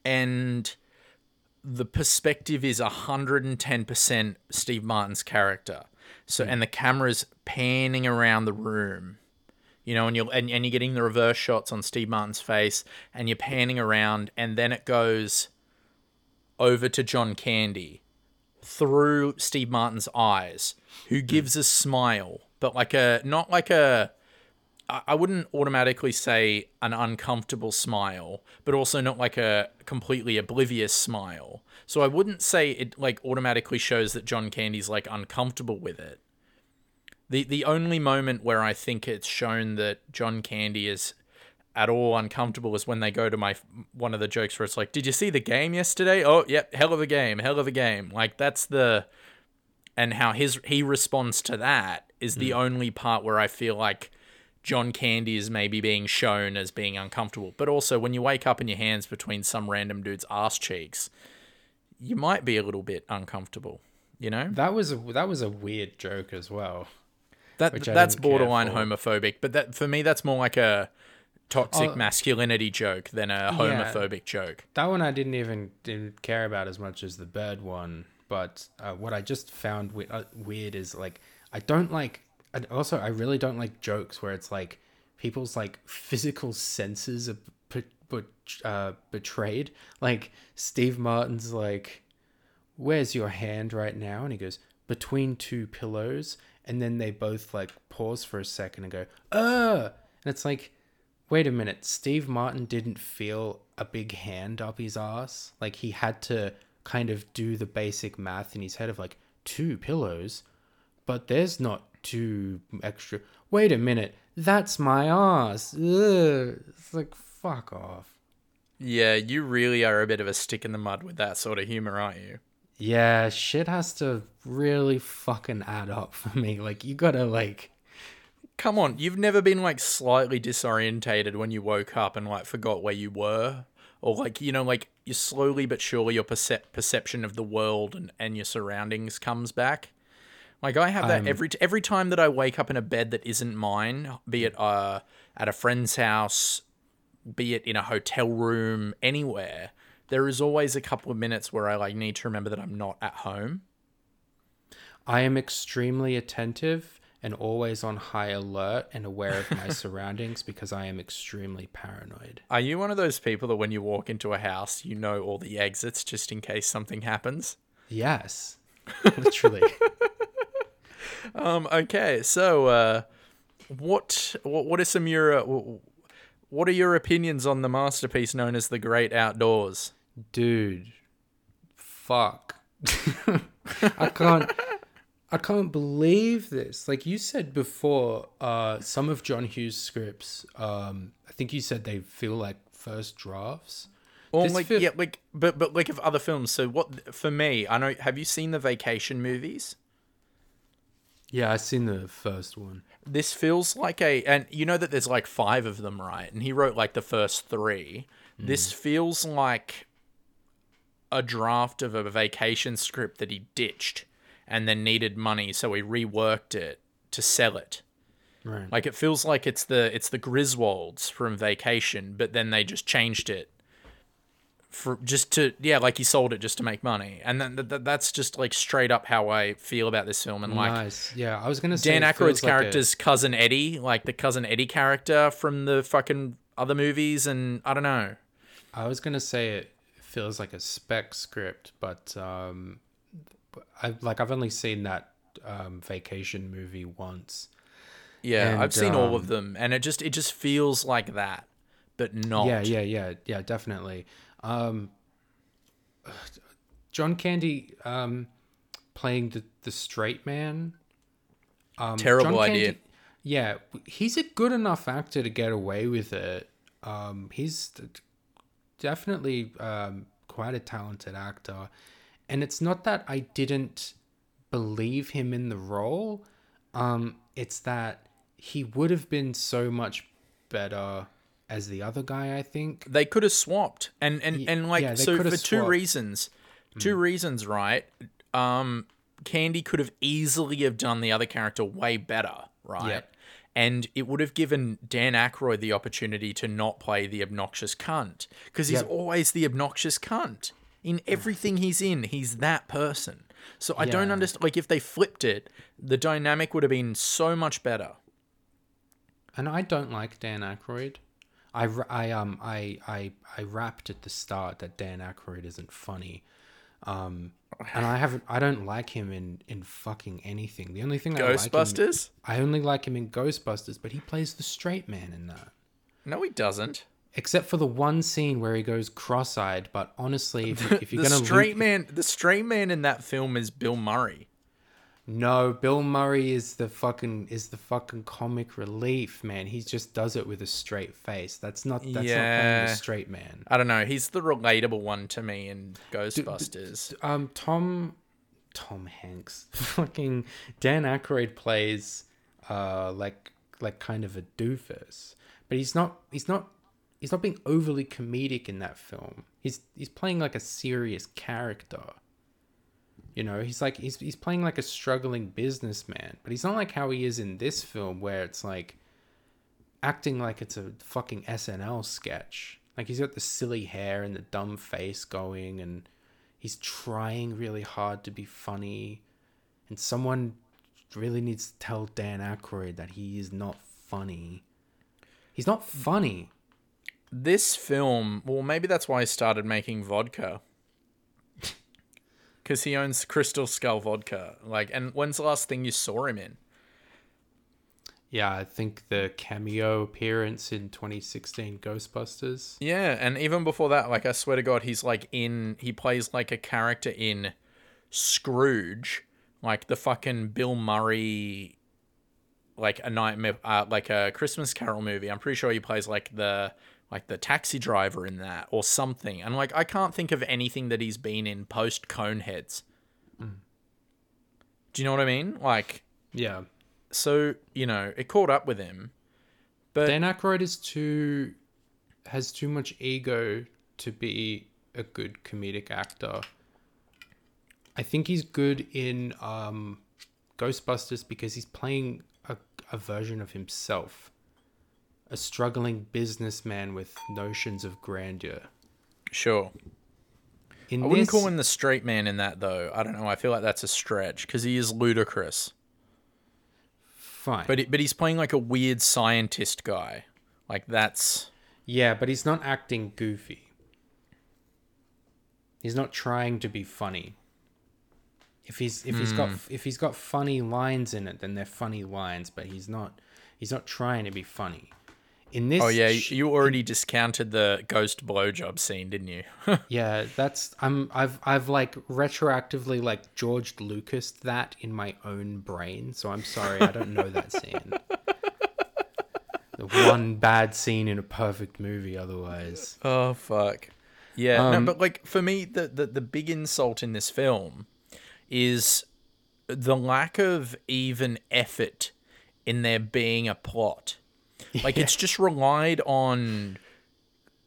and the perspective is 110% Steve Martin's character. So, and the camera's panning around the room, you know, and you're, and, and you're getting the reverse shots on Steve Martin's face, and you're panning around, and then it goes over to John Candy through Steve Martin's eyes, who hmm. gives a smile, but like a not like a I wouldn't automatically say an uncomfortable smile, but also not like a completely oblivious smile. So I wouldn't say it like automatically shows that John Candy's like uncomfortable with it. The the only moment where I think it's shown that John Candy is at all uncomfortable is when they go to my one of the jokes where it's like, "Did you see the game yesterday?" Oh, yep, hell of a game, hell of a game. Like that's the and how his he responds to that is the hmm. only part where I feel like John Candy is maybe being shown as being uncomfortable. But also when you wake up in your hands between some random dude's ass cheeks, you might be a little bit uncomfortable, you know? That was a that was a weird joke as well. That that's borderline homophobic, but that for me that's more like a toxic Oh. masculinity joke than a homophobic joke. That one I didn't even didn't care about as much as the bird one. But uh, what I just found we- uh, weird is like I don't like. And also, I really don't like jokes where it's like people's like physical senses are be- be- uh, betrayed. Like Steve Martin's like, "Where's your hand right now?" And he goes, "Between two pillows." And then they both like pause for a second and go, "Uh," and it's like, wait a minute, Steve Martin didn't feel a big hand up his ass. Like he had to kind of do the basic math in his head of like two pillows, but there's not two extra. Wait a minute, that's my ass. Ugh. It's like fuck off. Yeah, you really are a bit of a stick in the mud with that sort of humor, aren't you? Yeah, shit has to really fucking add up *laughs* for me. Like you gotta like. Come on, you've never been like slightly disorientated when you woke up and like forgot where you were? Or like you know like you slowly but surely your percep- perception of the world and, and your surroundings comes back? Like i have that I'm- every t- every time that i wake up in a bed that isn't mine be it uh at a friend's house be it in a hotel room anywhere there is always a couple of minutes where i like need to remember that i'm not at home. I am extremely attentive and always on high alert and aware of my *laughs* surroundings because I am extremely paranoid. are you one of those people that when you walk into a house you know all the exits just in case something happens Yes. *laughs* Literally. Um. Okay. So, uh, what what what are some of your uh, what are your opinions on the masterpiece known as The Great Outdoors? Dude. Fuck. *laughs* I can't I can't believe this. Like you said before, uh some of John Hughes' scripts, um, I think you said they feel like first drafts. Or This like feel- yeah, like but but like of other films. So what for me? I know. Have you seen the Vacation movies? Yeah, I seen the first one. This feels like a and you know that there's like five of them, right? And he wrote like the first three. This feels like a draft of a vacation script that he ditched and then needed money, so he reworked it to sell it. Right. Like it feels like it's the it's the Griswolds from Vacation, but then they just changed it for just to yeah, like he sold it just to make money, and then th- th- that's just like straight up how I feel about this film. And like nice. Yeah, I was gonna say Dan Aykroyd's like a- character's cousin Eddie, like the cousin Eddie character from the fucking other movies, and I don't know. I was gonna say it feels like a spec script, but um, I like I've only seen that um, vacation movie once. Yeah, And, I've seen all um, of them, and it just it just feels like that, but not. Yeah, yeah, yeah, yeah, definitely. Um, John Candy um, playing the the straight man. Um, Terrible John idea. Candy- yeah, he's a good enough actor to get away with it. Um, he's definitely um, quite a talented actor, and it's not that I didn't believe him in the role. Um, it's that he would have been so much better as the other guy. I think. they could have swapped and and and like yeah, so for have two reasons two reasons right um candy could have easily have done the other character way better right Yeah. and it would have given Dan Aykroyd the opportunity to not play the obnoxious cunt because he's Yeah. always the obnoxious cunt in everything he's in he's that person so I don't Yeah. understand like if they flipped it the dynamic would have been so much better and I don't like Dan Aykroyd. I, I um I I I rapped at the start that Dan Aykroyd isn't funny, um, and I haven't I don't like him in in fucking anything. The only thing I like him, Ghostbusters I only like him in Ghostbusters, but he plays the straight man in that. no he doesn't Except for the one scene where he goes cross-eyed. But honestly, if, if you're the gonna straight loop- man the straight man in that film is Bill Murray No, Bill Murray is the fucking is the fucking comic relief, man. He just does it with a straight face. That's not that's not playing the straight man. I don't know. He's the relatable one to me in Ghostbusters. Um, Tom, Tom Hanks, *laughs* fucking Dan Aykroyd plays, uh, like like kind of a doofus, but he's not he's not he's not being overly comedic in that film. He's he's playing like a serious character. You know, he's like he's he's playing like a struggling businessman, but he's not like how he is in this film where it's like acting like it's a fucking SNL sketch. Like he's got the silly hair and the dumb face going and he's trying really hard to be funny and someone really needs to tell Dan Aykroyd that he is not funny. He's not funny. This film, well, maybe that's why he started making vodka. Because he owns Crystal Skull Vodka. Like, and when's the last thing you saw him in? Yeah, I think the cameo appearance in 2016 Ghostbusters. Yeah, and even before that, like, I swear to God, he's like in, he plays like a character in Scrooge, like the fucking Bill Murray, like a nightmare, uh, like a Christmas Carol movie. I'm pretty sure he plays like the, like the taxi driver in that or something. And like, I can't think of anything that he's been in post Coneheads. Do you know what I mean? Like, Yeah. so, you know, it caught up with him. But Dan Aykroyd is too has too much ego to be a good comedic actor. I think he's good in um, Ghostbusters because he's playing a, a version of himself, a struggling businessman with notions of grandeur. Sure. In I wouldn't this, call him the straight man in that though. I don't know. I feel like that's a stretch because he is ludicrous. fine, But it, but he's playing like a weird scientist guy. Like that's yeah, but he's not acting goofy. He's not trying to be funny. If he's if he's Hmm. got if he's got funny lines in it, then they're funny lines. But he's not he's not trying to be funny. In this, oh yeah. sh- You already discounted the ghost blowjob scene, didn't you? *laughs* yeah, that's I'm I've I've like retroactively like George Lucas that in my own brain. So I'm sorry, I don't know that scene. the one bad scene in a perfect movie. Otherwise, Oh fuck. Yeah, Um, no, but like for me, the, the the big insult in this film is the lack of even effort in there being a plot. *laughs* Like it's just relied on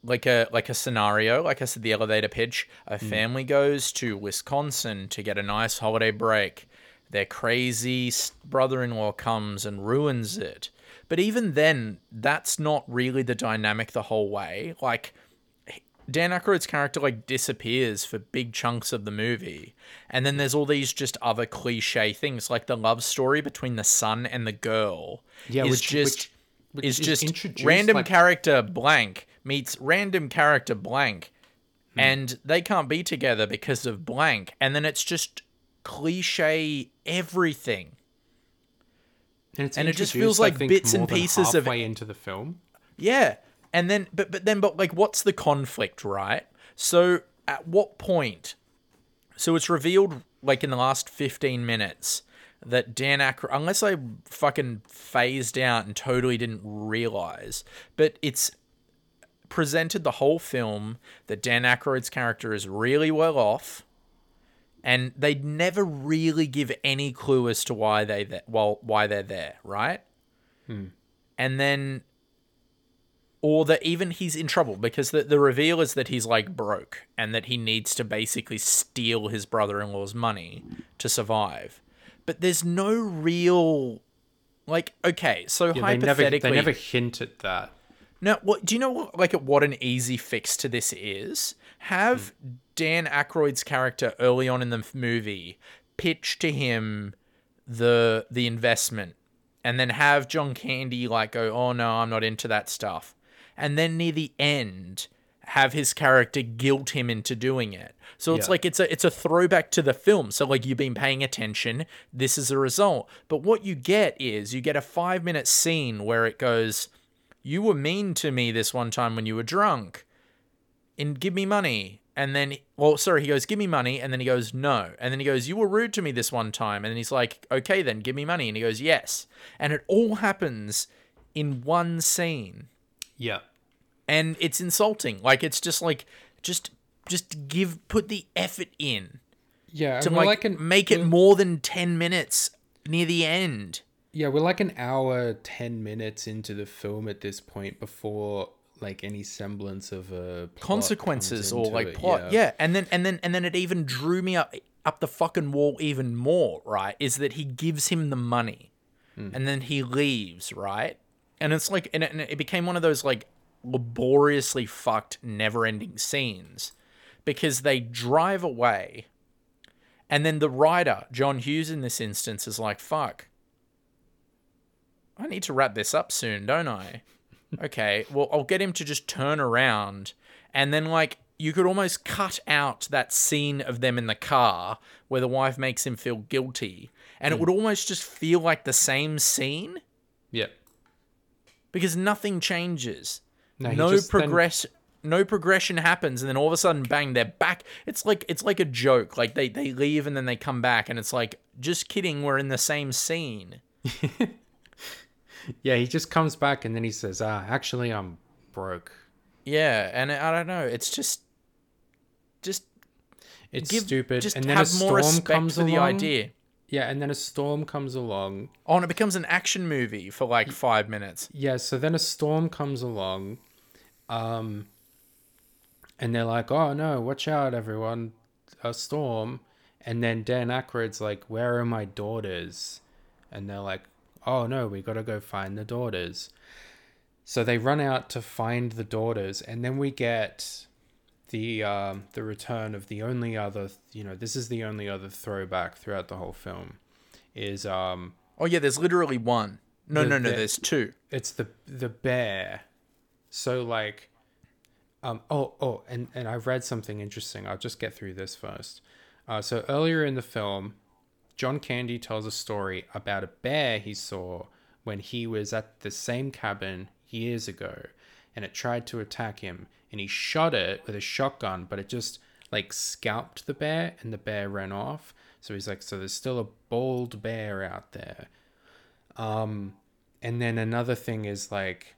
like a like a scenario, like I said, the elevator pitch. A mm. family goes to Wisconsin to get a nice holiday break. Their crazy brother-in-law comes and ruins it. But even then, that's not really the dynamic the whole way. Like Dan Aykroyd's character like disappears for big chunks of the movie, and then there's all these just other cliche things like the love story between the son and the girl. Yeah, is which- just which is is just random like- character blank meets random character blank, Hmm. and they can't be together because of blank, and then it's just cliche everything. and, it's and it just feels like bits and pieces of- way into the film. Yeah. And then but but then but like what's the conflict, right? So at what point so it's revealed like in the last 15 minutes that Dan Aykroyd unless I fucking phased out and totally didn't realize, but it's presented the whole film that Dan Aykroyd's character is really well off and they never really give any clue as to why they th- well why they're there, right? Hmm. And then or that even he's in trouble because the, the reveal is that he's like broke and that he needs to basically steal his brother-in-law's money to survive but there's no real like okay so Yeah, they never hypothetically they never hint at that. now, what do you know? What, like, what an easy fix to this is. Have hmm. Dan Aykroyd's character early on in the movie pitch to him the the investment, and then have John Candy like go, "Oh no, I'm not into that stuff," and then near the end have his character guilt him into doing it. So it's Yeah. like it's a it's a throwback to the film. So like you've been paying attention, this is a result. But what you get is you get a 5 minute scene where it goes you were mean to me this one time when you were drunk and give me money and then well sorry he goes give me money and then he goes no and then he goes you were rude to me this one time and then he's like okay then give me money and he goes yes and it all happens in one scene Yeah. And it's insulting like it's just like just just give put the effort in Yeah, to like, like an, make it more than 10 minutes near the end Yeah, we're like an hour, 10 minutes into the film at this point before like any semblance of a consequences or like it, plot. Yeah. and then and then and then it even drew me up up the fucking wall even more. Right, is that he gives him the money, hmm. and then he leaves. Right, and it's like and it, and it became one of those like laboriously fucked, never-ending scenes because they drive away, and then the writer John Hughes in this instance is like, "Fuck." I need to wrap this up soon, don't I? *laughs* okay, well, I'll get him to just turn around and then, like, you could almost cut out that scene of them in the car where the wife makes him feel guilty. And it hmm. would almost just feel like the same scene Yeah. because nothing changes. No, No, just then- progress. No progression happens, and then all of a sudden, bang! They're back. It's like it's like a joke. Like they they leave and then they come back, and it's like, just kidding. We're in the same scene. *laughs* Yeah, he just comes back and then he says, "Ah, actually I'm broke." Yeah, and I don't know. It's just, just It's give stupid. Just and then have a more storm respect comes for along. the idea. Yeah, and then a storm comes along. Oh, and it becomes an action movie for like five minutes. Yeah, so then a storm comes along. Um and they're like, "Oh no, watch out, everyone, a storm!" And then Dan Aykroyd's like, "Where are my daughters?" And they're like, "Oh no, we got to go find the daughters." So they run out to find the daughters, and then we get the um, the return of the only other, you know, this is the only other throwback throughout the whole film, is um, Oh yeah, there's literally one. No, The- no, no. the- There's two. it's the the bear. So like, um, oh oh, and and I read something interesting. I'll just get through this first. Uh, so earlier in the film, John Candy tells a story about a bear he saw when he was at the same cabin years ago, and it tried to attack him, and he shot it with a shotgun, but it just like scalped the bear, and the bear ran off. So he's like, so there's still a bald bear out there. Um, and then another thing is like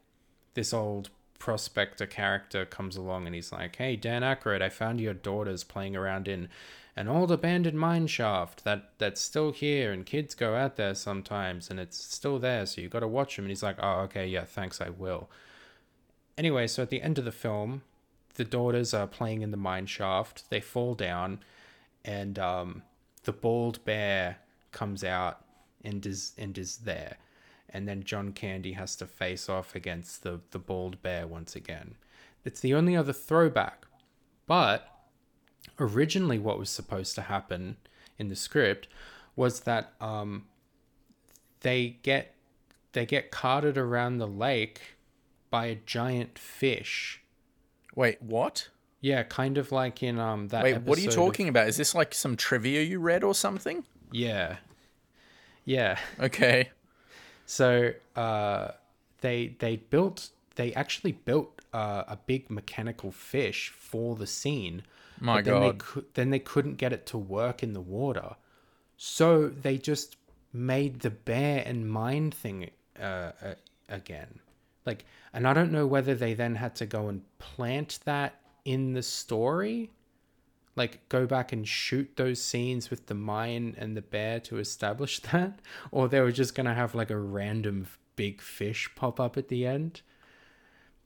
this old prospector character comes along and he's like, "Hey, Dan Aykroyd, I found your daughters playing around in an old abandoned mine shaft that that's still here, and kids go out there sometimes, and it's still there, so you got to watch them." And he's like, "Oh, okay, yeah, thanks, I will." Anyway, so at the end of the film, the daughters are playing in the mine shaft. They fall down, and um, the bald bear comes out and is and is there and then John Candy has to face off against the the bald bear once again. It's the only other throwback. But originally what was supposed to happen in the script was that um they get they get carted around the lake by a giant fish. Wait, what? Yeah, kind of like in um that Wait, what are you episode of- talking about? Is this like some trivia you read or something? Yeah. Yeah. Okay. So uh, they they built they actually built uh, a big mechanical fish for the scene. My but then They God. then they couldn't get it to work in the water, so they just made the bear and mine thing uh, uh, again. Like, and I don't know whether they then had to go and plant that in the story like go back and shoot those scenes with the mine and the bear to establish *laughs* that? Or they were just going to have like a random big fish pop up at the end?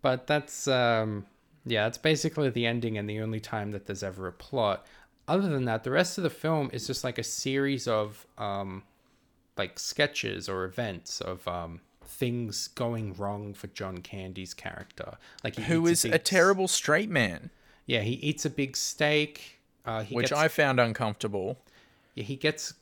But that's um yeah that's basically the ending and the only time that there's ever a plot. Other than that the rest of the film is just like a series of um like sketches or events of um things going wrong for John Candy's character. Like he Who is a terrible straight man, yeah he eats a big steak uh, he which gets, I found uncomfortable. yeah, he gets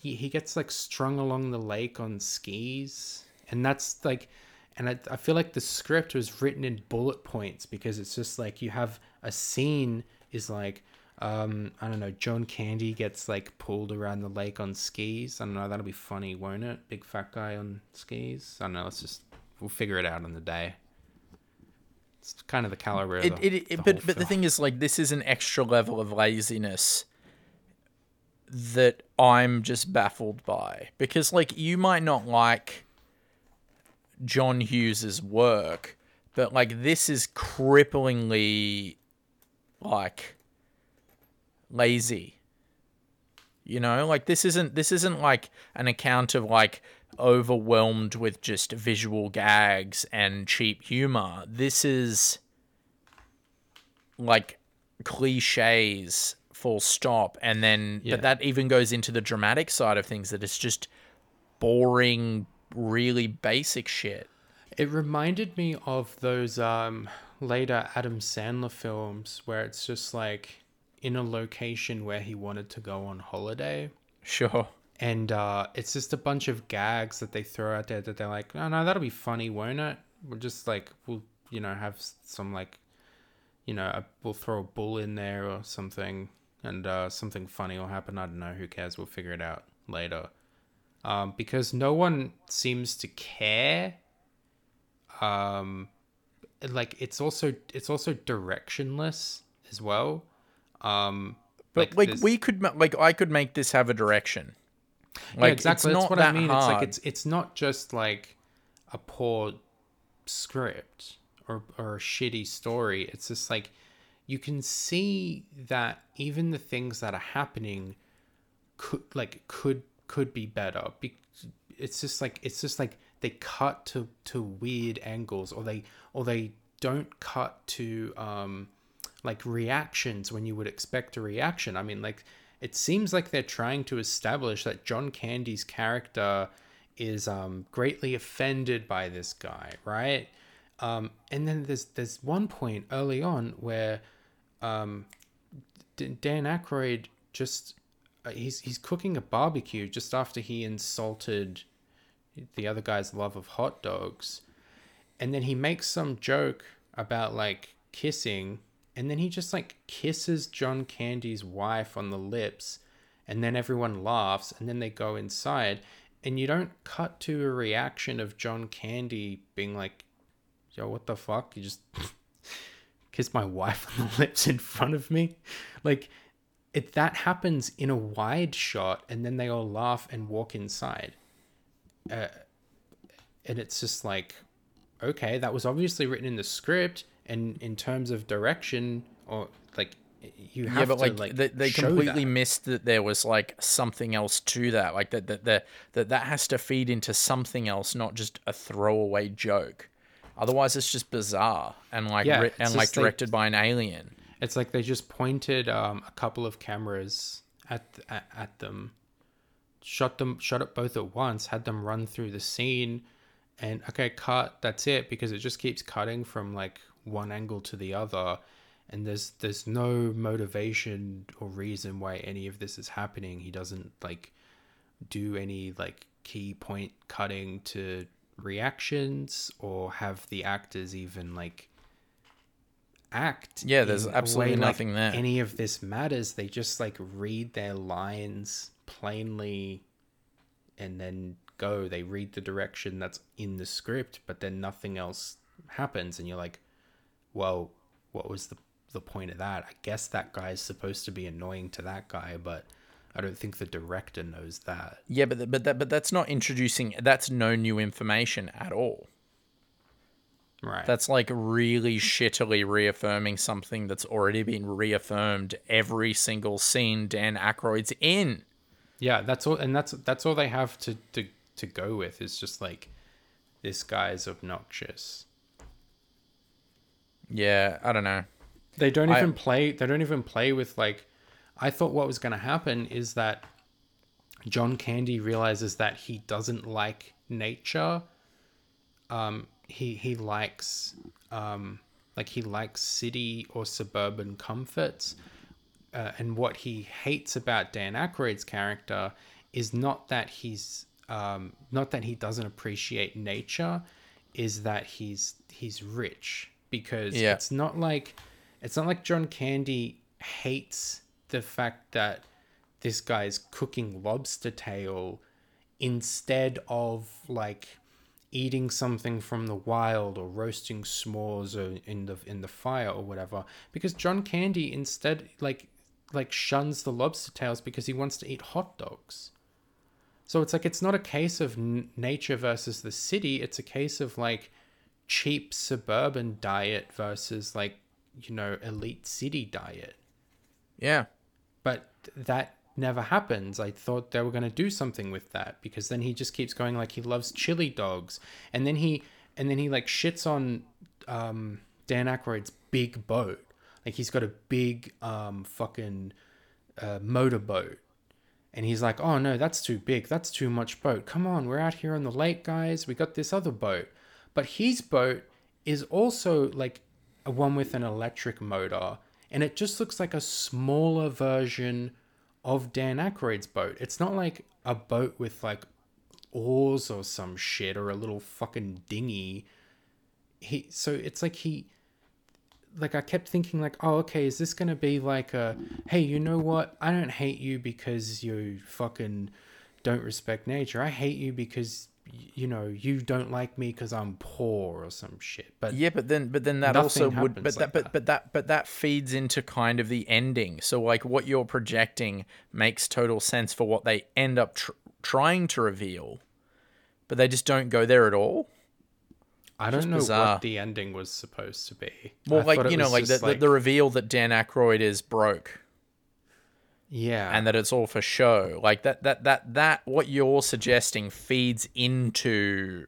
he, he gets like strung along the lake on skis. And that's like and I, I feel like the script was written in bullet points because it's just like you have a scene is like um i don't know john candy gets like pulled around the lake on skis. I don't know that'll be funny won't it? Big fat guy on skis? I don't know let's just we'll figure it out on the day it's kind of the caliber of It, the, it, the it, whole but but the thing is, like, this is an extra level of laziness that I'm just baffled by. Because, like, you might not like John Hughes's work, but like, this is cripplingly like lazy. You know, like this isn't this isn't like an account of like overwhelmed with just visual gags and cheap humor. This is like cliches full stop and then Yeah. but that even goes into the dramatic side of things that it's just boring really basic shit. It reminded me of those um, later Adam Sandler films where it's just like in a location where he wanted to go on holiday. Sure. And uh, it's just a bunch of gags that they throw out there that they're like, oh no, that'll be funny, won't it? We'll just like, we'll, you know, have some like, you know, a, we'll throw a bull in there or something and uh, something funny will happen. I don't know, who cares? We'll figure it out later. Um, because no one seems to care um like it's also it's also directionless as well um But like, there's- we could like I could make this have a direction. Yeah, exactly that's what that i mean hard. it's like it's it's not just like a poor script or or a shitty story it's just like you can see that even the things that are happening could like could could be better Be- it's just like it's just like they cut to to weird angles or they or they don't cut to um like reactions when you would expect a reaction. I mean, like it seems like they're trying to establish that John Candy's character is um, greatly offended by this guy, right? Um, and then there's there's one point early on where um, D- Dan Aykroyd just uh, he's he's cooking a barbecue just after he insulted the other guy's love of hot dogs, and then he makes some joke about like kissing, and then he just like kisses John Candy's wife on the lips, and then everyone laughs, and then they go inside, and you don't cut to a reaction of John Candy being like, "Yo, what the fuck? You just." *laughs* kiss my wife on the *laughs* lips in front of me like it that happens in a wide shot and then they all laugh and walk inside uh, and it's just like okay that was obviously written in the script and in terms of direction or like you have yeah, but to like, like, they, they completely that. missed that there was like something else to that. Like that that that that that has to feed into something else, not just a throwaway joke. Otherwise, it's just bizarre and like Yeah, ri- and like directed by an alien. It's like they just pointed um, a couple of cameras at, at at them, shot them, shot it both at once, had them run through the scene, and okay, cut. That's it because it just keeps cutting from like one angle to the other, and there's there's no motivation or reason why any of this is happening. He doesn't like do any like key point cutting to reactions or have the actors even like act. Yeah, there's absolutely way like nothing there. Any of this matters. They just like read their lines plainly and then go. They read the direction that's in the script, but then nothing else happens and you're like, well, what was the the point of that? I guess that guy's supposed to be annoying to that guy, but I don't think the director knows that. Yeah, but th- but that but that's not introducing. That's no new information at all. Right. That's like really shittily reaffirming something that's already been reaffirmed every single scene Dan Aykroyd's in. Yeah, that's all, and that's that's all they have to to to go with is just like this guy's obnoxious. Yeah, I don't know. They don't I- even play. They don't even play with like. I thought what was going to happen is that John Candy realizes that he doesn't like nature. Um, he he likes um, like he likes city or suburban comforts, uh, and what he hates about Dan Aykroyd's character is not that he's um, not that he doesn't appreciate nature, is that he's he's rich because Yeah. it's not like it's not like John Candy hates the fact that this guy's cooking lobster tail instead of like eating something from the wild or roasting s'mores or in the in the fire or whatever because John Candy instead like like shuns the lobster tails because he wants to eat hot dogs. So it's like it's not a case of n- nature versus the city, it's a case of like cheap suburban diet versus like you know elite city diet Yeah. but that never happens. I thought they were going to do something with that because then he just keeps going like he loves chili dogs, and then he and then he like shits on um, Dan Aykroyd's big boat. Like he's got a big um, fucking uh, motorboat, and he's like, "Oh no, that's too big. That's too much boat. Come on, we're out here on the lake, guys. We got this other boat." But his boat is also like a one with an electric motor, and it just looks like a smaller version of Dan Aykroyd's boat. It's not like a boat with like oars or some shit or a little fucking dinghy. He so it's like he like I kept thinking like, oh okay, is this gonna be like a hey, you know what? I don't hate you because you fucking don't respect nature. I hate you because you know you don't like me because I'm poor or some shit. But Yeah, but then but then that also would but that like but that. but that but that feeds into kind of the ending. So like what you're projecting makes total sense for what they end up tr- trying to reveal, but they just don't go there at all. I don't know bizarre. what the ending was supposed to be. Well, I like you know, like the, the the reveal that Dan Aykroyd is broke yeah, and that it's all for show. Like that that that that what you're suggesting feeds into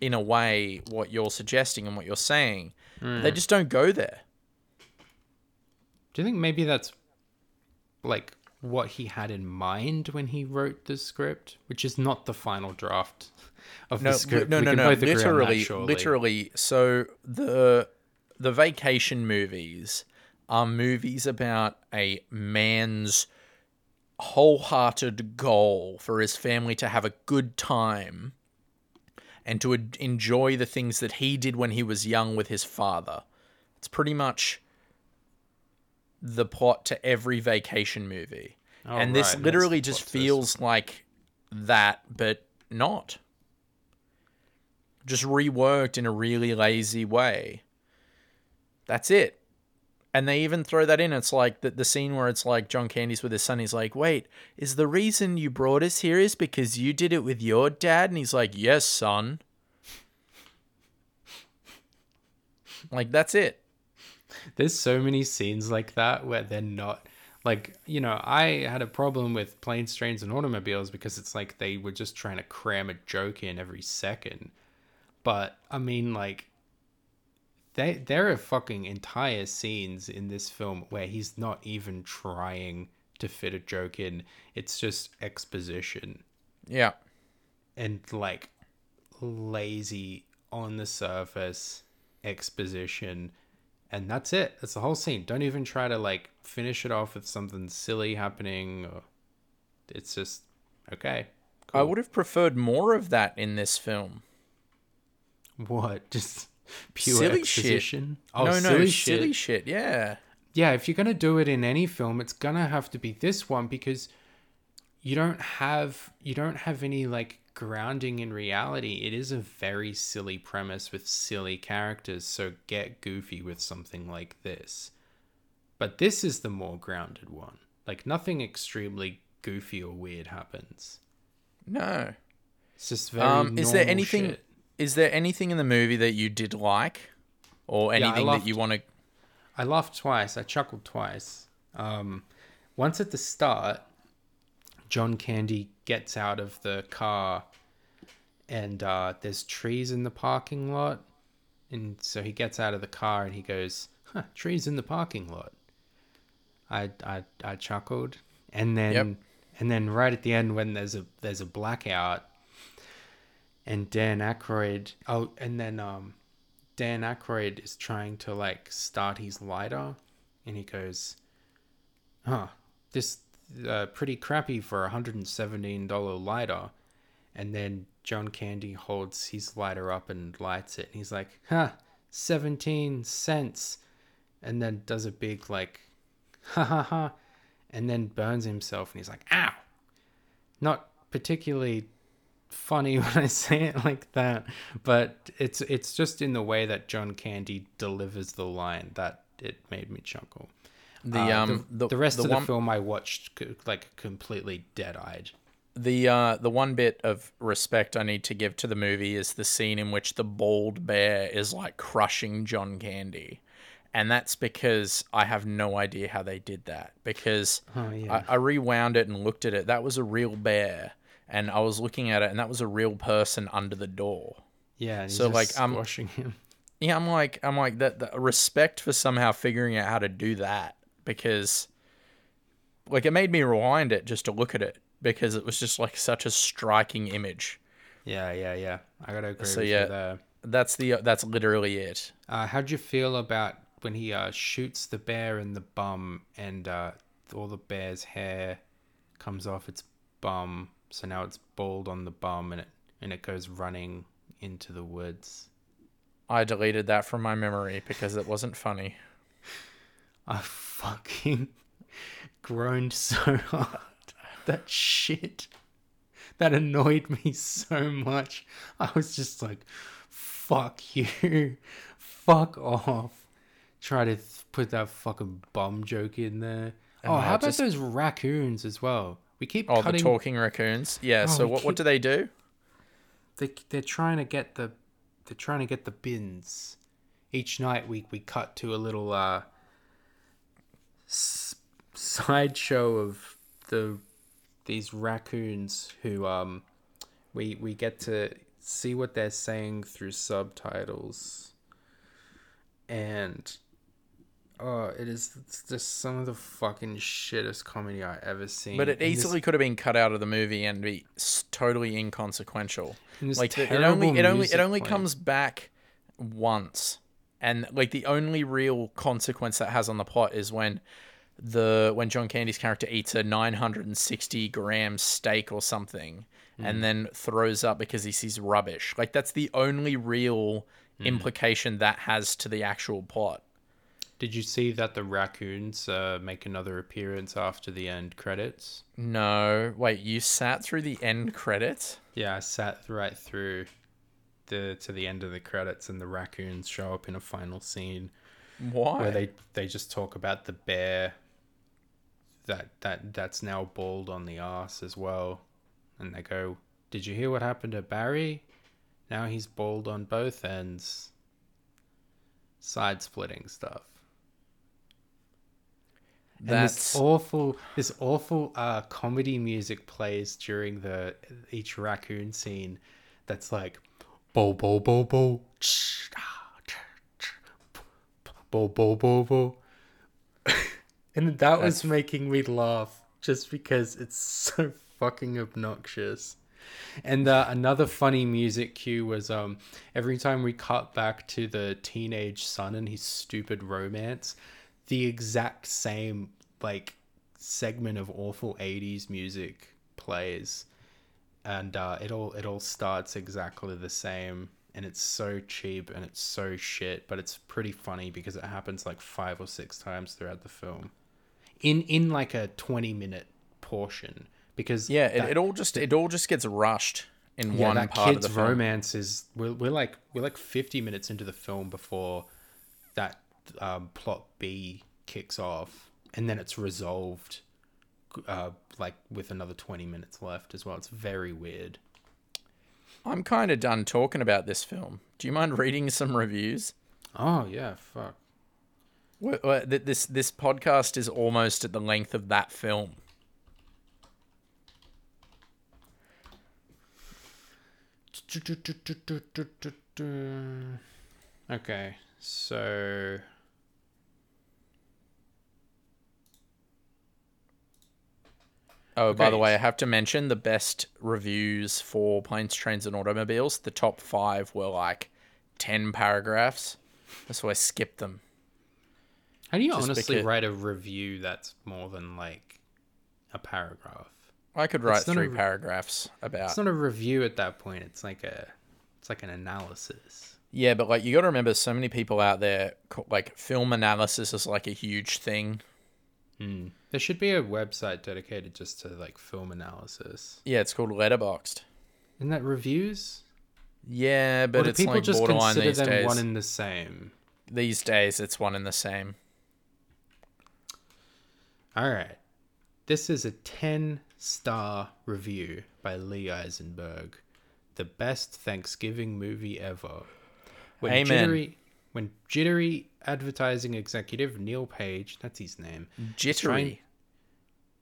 in a way what you're suggesting and what you're saying. Hmm. They just don't go there. Do you think maybe that's like what he had in mind when he wrote the script, which is not the final draft of No, the script? no, We no, no. on that, Literally, literally. So the the vacation movies are movies about a man's wholehearted goal for his family to have a good time and to enjoy the things that he did when he was young with his father. It's pretty much the plot to every vacation movie. Oh, and this right, literally just feels like that, but not. Just reworked in a really lazy way. That's it. And they even throw that in. It's like the, the scene where it's like John Candy's with his son. He's like, wait, is the reason you brought us here is because you did it with your dad? And he's like, yes, son. Like, that's it. There's so many scenes like that where they're not like you know I had a problem with planes, trains, and automobiles because it's like they were just trying to cram a joke in every second. But I mean, like they there are fucking entire scenes in this film where he's not even trying to fit a joke in. It's just exposition Yeah. and like lazy on the surface exposition and that's it that's the whole scene don't even try to like finish it off with something silly happening or it's just okay I would have preferred more of that in this film. what *laughs* just pure Silly shit. oh no, silly shit shit. Yeah. yeah if you're gonna do it in any film it's gonna have to be this one because you don't have you don't have any like grounding in reality it is a very silly premise with silly characters so get goofy with something like this but this is the more grounded one like nothing extremely goofy or weird happens No. it's just very Um, is there anything? shit. Is there anything in the movie that you did like, or I anything that laughed. you want to? I laughed twice. I chuckled twice. Um, once at the start, John Candy gets out of the car, and uh, there's trees in the parking lot, and so he gets out of the car and he goes, huh, "Trees in the parking lot." I I I chuckled, and then Yep. and then right at the end when there's a there's a blackout, and Dan Aykroyd. Oh, and then um, Dan Aykroyd is trying to like start his lighter, and he goes, "Huh, this uh, pretty crappy for a hundred and seventeen dollar lighter." And then John Candy holds his lighter up and lights it, and he's like, "Huh, seventeen cents," and then does a big like, *laughs* "Ha ha ha," and then burns himself, and he's like, "Ow!" Not particularly funny *laughs* when I say it like that, but it's it's just in the way that John Candy delivers the line that it made me chuckle. The Uh, um the, the, the rest the of one, the film I watched like completely dead eyed. the uh the one bit of respect I need to give to the movie is the scene in which the bald bear is like crushing John Candy. And that's because I have no idea how they did that. Because Oh, yeah. I, I rewound it and looked at it. That was a real bear. And I was looking at it, and that was a real person under the door. Yeah, So, just like, um, squashing him. Yeah, I'm like, I'm like that. that respect for somehow figuring out how to do that because, like, it made me rewind it just to look at it because it was just like such a striking image. Yeah, yeah, yeah. I gotta agree So, with yeah. you there. That's the that's literally it. Uh, how'd you feel about when he uh, shoots the bear in the bum and uh, all the bear's hair comes off its bum, so now it's bald on the bum and it and it goes running into the woods. I deleted that from my memory because it wasn't funny. *laughs* I fucking *laughs* groaned so hard. That shit. That annoyed me so much. I was just like, fuck you. Fuck off. Try to th- put that fucking bum joke in there. Oh, Oh, how about just- those raccoons as well? We keep Oh, cutting. the talking raccoons. Yeah. Oh, so what what do they do? They they're trying to get the they're trying to get the bins. Each night we we cut to a little uh s- sideshow of the these raccoons who um we we get to see what they're saying through subtitles and Oh, it is just some of the fucking shittest comedy I ever seen. But it And this- easily could have been cut out of the movie and be totally inconsequential. Like the- it only it only it only playing. comes back once, and like the only real consequence that has on the plot is when the when John Candy's character eats a 960 gram steak or something, Hmm. and then throws up because he sees rubbish. Like that's the only real Hmm. implication that has to the actual plot. Did you see that the raccoons uh, make another appearance after the end credits? No, wait, you sat through the end credits? Yeah, I sat right through the to the end of the credits, and the raccoons show up in a final scene Why? where they they just talk about the bear that that that's now bald on the ass as well, and they go, "Did you hear what happened to Barry? Now he's bald on both ends." Side splitting stuff. And this awful, this awful uh, comedy music plays during the each raccoon scene. That's like, bo bo bo bo, bo bo bo bo, *laughs* and that was making me laugh just because it's so fucking obnoxious. And uh, another funny music cue was um every time we cut back to the teenage son and his stupid romance, the exact same like segment of awful 80s music plays and uh, it all it all starts exactly the same and it's so cheap and it's so shit but it's pretty funny because it happens like five or six times throughout the film in in like a 20 minute portion because yeah, it, that- it all just it all just gets rushed in yeah, one that part of kid's the film. romance is we're, we're like we're like 50 minutes into the film before that um, plot b kicks off and then it's resolved uh, like with another 20 minutes left as well it's very weird I'm kind of done talking about this film. Do you mind reading some reviews? oh yeah fuck wh- th- This this podcast is almost at the length of that film. okay so Oh, by the way, I have to mention the best reviews for planes, trains, and automobiles. The top five were like ten paragraphs, so I skipped them. how do you Just honestly because- write a review that's more than like a paragraph I could write three re- paragraphs about. it's not a review at that point it's like a it's like an analysis Yeah, but like you got to remember, so many people out there like film analysis is like a huge thing. Hmm. There should be a website dedicated just to like film analysis. Yeah, it's called Letterboxd. Isn't that reviews? Yeah, but it's people like just borderline consider these them days. one and the same? These days, it's one and the same. All right. This is a 10 star review by Lee Eisenberg. The best Thanksgiving movie ever. When Amen. When jittery advertising executive Neil Page, that's his name. Jittery.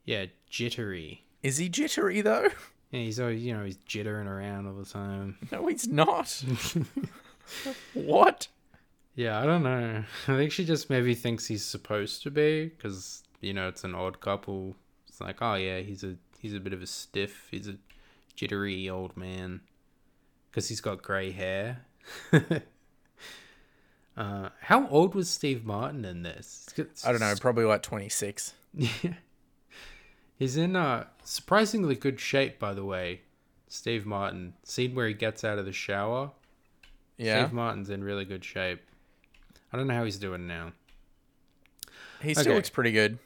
Yeah, jittery. Is he jittery though? *laughs* Yeah, he's always, you know, he's jittering around all the time. *laughs* No, he's not. *laughs* what? Yeah, I don't know. I think she just maybe thinks he's supposed to be because you know it's an odd couple. It's like, oh yeah, he's a he's a bit of a stiff. He's a jittery old man because he's got grey hair. Uh, how old was Steve Martin in this? I don't know. Probably like twenty six. *laughs* He's in uh surprisingly good shape, by the way. Steve Martin. Scene where he gets out of the shower. Yeah, Steve Martin's in really good shape. I don't know how he's doing now. he still Okay. looks pretty good.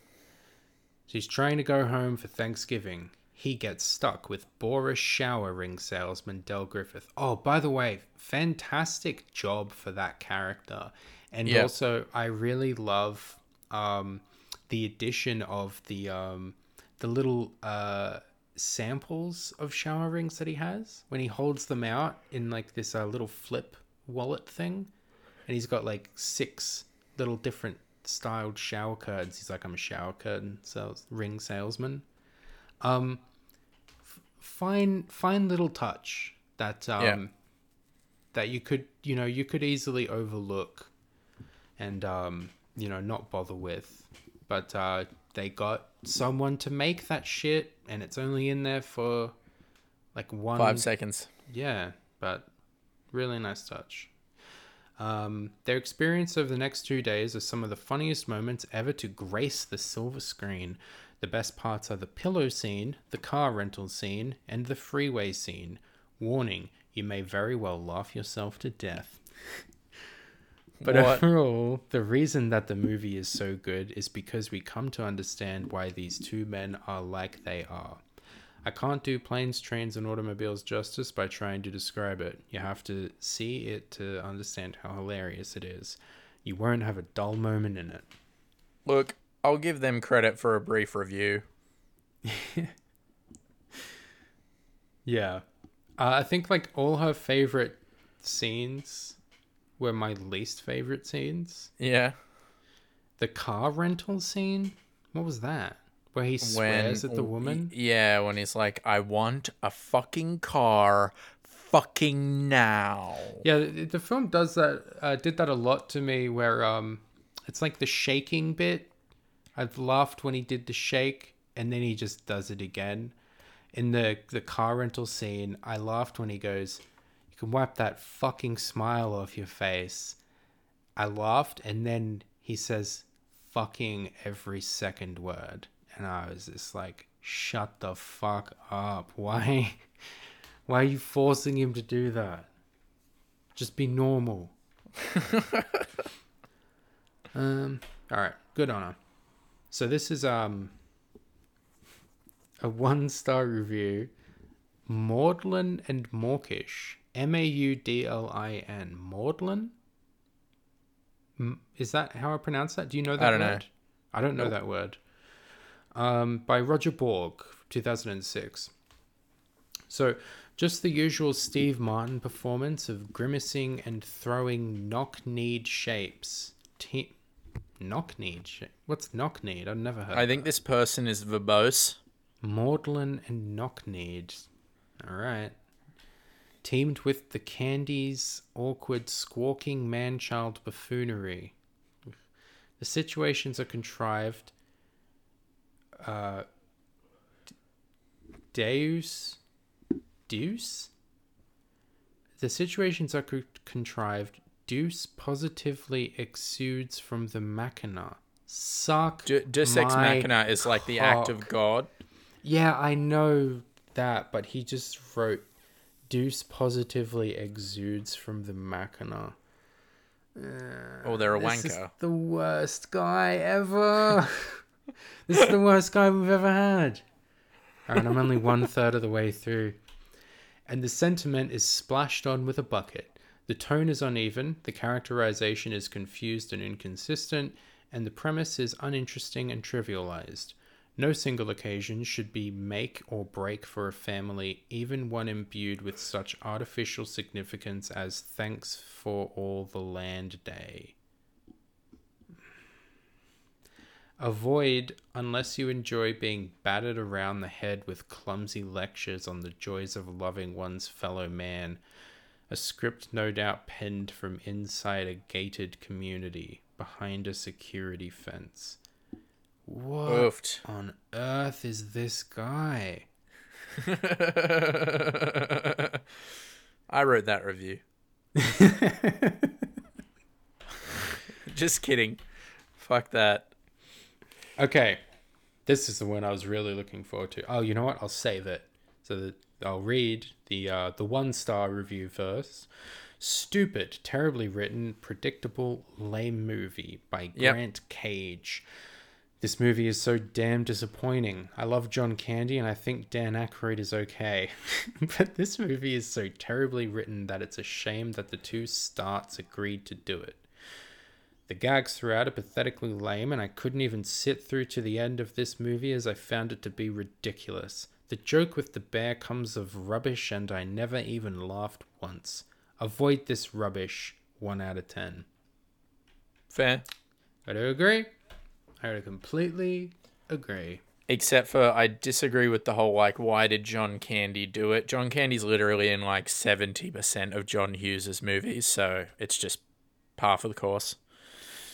So he's trying to go home for Thanksgiving. He gets stuck with Boris shower ring salesman Del Griffith. Oh, by the way, fantastic job for that character. And Yeah. also, I really love um, the addition of the um, the little uh, samples of shower rings that he has when he holds them out in like this uh, little flip wallet thing, and he's got like six little different styled shower curtains. He's like, I'm a shower curtain sales ring salesman. Um, fine, fine little touch that um, Yeah. that you could, you know, you could easily overlook, and um, you know, not bother with. But uh, they got someone to make that shit, and it's only in there for like one Five seconds. yeah, but really nice touch. Um, their experience over the next two days are some of the funniest moments ever to grace the silver screen. The best parts are the pillow scene, the car rental scene, and the freeway scene. Warning, you may very well laugh yourself to death. *laughs* But What? overall, the reason that the movie is so good is because we come to understand why these two men are like they are. I can't do planes, trains, and automobiles justice by trying to describe it. You have to see it to understand how hilarious it is. You won't have a dull moment in it. Look, I'll give them credit for a brief review. *laughs* Yeah. Uh, I think like all her favorite scenes were my least favorite scenes. Yeah. The car rental scene? What was that? Where he swears at the woman? Yeah, when he's like, I want a fucking car fucking now. Yeah, the, the film does that. Uh, did that a lot to me. Where um, it's like the shaking bit. I've laughed when he did the shake, and then he just does it again. In the the car rental scene, I laughed when he goes, "You can wipe that fucking smile off your face." I laughed, and then he says, "Fucking" every second word, and I was just like, "Shut the fuck up! *laughs* Why?" Why are you forcing him to do that? Just be normal. *laughs* um. All right. Good on her. So this is um a one star review. Maudlin and Mawkish. M A U D L I N. Maudlin. Is that how I pronounce that? Do you know that I don't know. word? I don't know that word. Um, by Roger Borg, 2006. So, just the usual Steve Martin performance of grimacing and throwing knock-kneed shapes. Te- knock-kneed? Sh- What's knock-kneed? I've never heard. I think this person is verbose. Maudlin and Knock-kneed. All right. Teamed with the Candy's awkward, squawking man-child buffoonery. The situations are contrived. Uh, Deus, Deuce. The situations are co- contrived. Deuce positively exudes from the machina. Suck. De- Deus Ex Machina is like the act of. God. Yeah, I know that, but he just wrote Deuce positively exudes from the machina. Uh, oh, they're a This is wanker. the worst guy ever. *laughs* this is the worst guy we've ever had. Alright, I'm only one third of the way through. And the sentiment is splashed on with a bucket. The tone is uneven, the characterization is confused and inconsistent, and the premise is uninteresting and trivialized. No single occasion should be make or break for a family, even one imbued with such artificial significance as thanks for all the land day. Avoid unless you enjoy being battered around the head with clumsy lectures on the joys of loving one's fellow man. A script no doubt penned from inside a gated community behind a security fence. What Oofed. on earth is this guy? *laughs* I wrote that review. *laughs* Just kidding. Fuck that. Okay, this is the one I was really looking forward to. Oh, you know what? I'll save it so that I'll read the uh, the one star review first. Stupid, terribly written, predictable, lame movie by Yep. Grant Cage. This movie is so damn disappointing. I love John Candy and I think Dan Aykroyd is okay. *laughs* but this movie is so terribly written that it's a shame that the two starts agreed to do it. The gags throughout are pathetically lame, and I couldn't even sit through to the end of this movie as I found it to be ridiculous. The joke with the bear comes of rubbish, and I never even laughed once. Avoid this rubbish. 1 out of 10. Fair. I do agree. I would completely agree. Except for I disagree with the whole like why did John Candy do it? John Candy's literally in like 70% of John Hughes's movies, so it's just par for the course.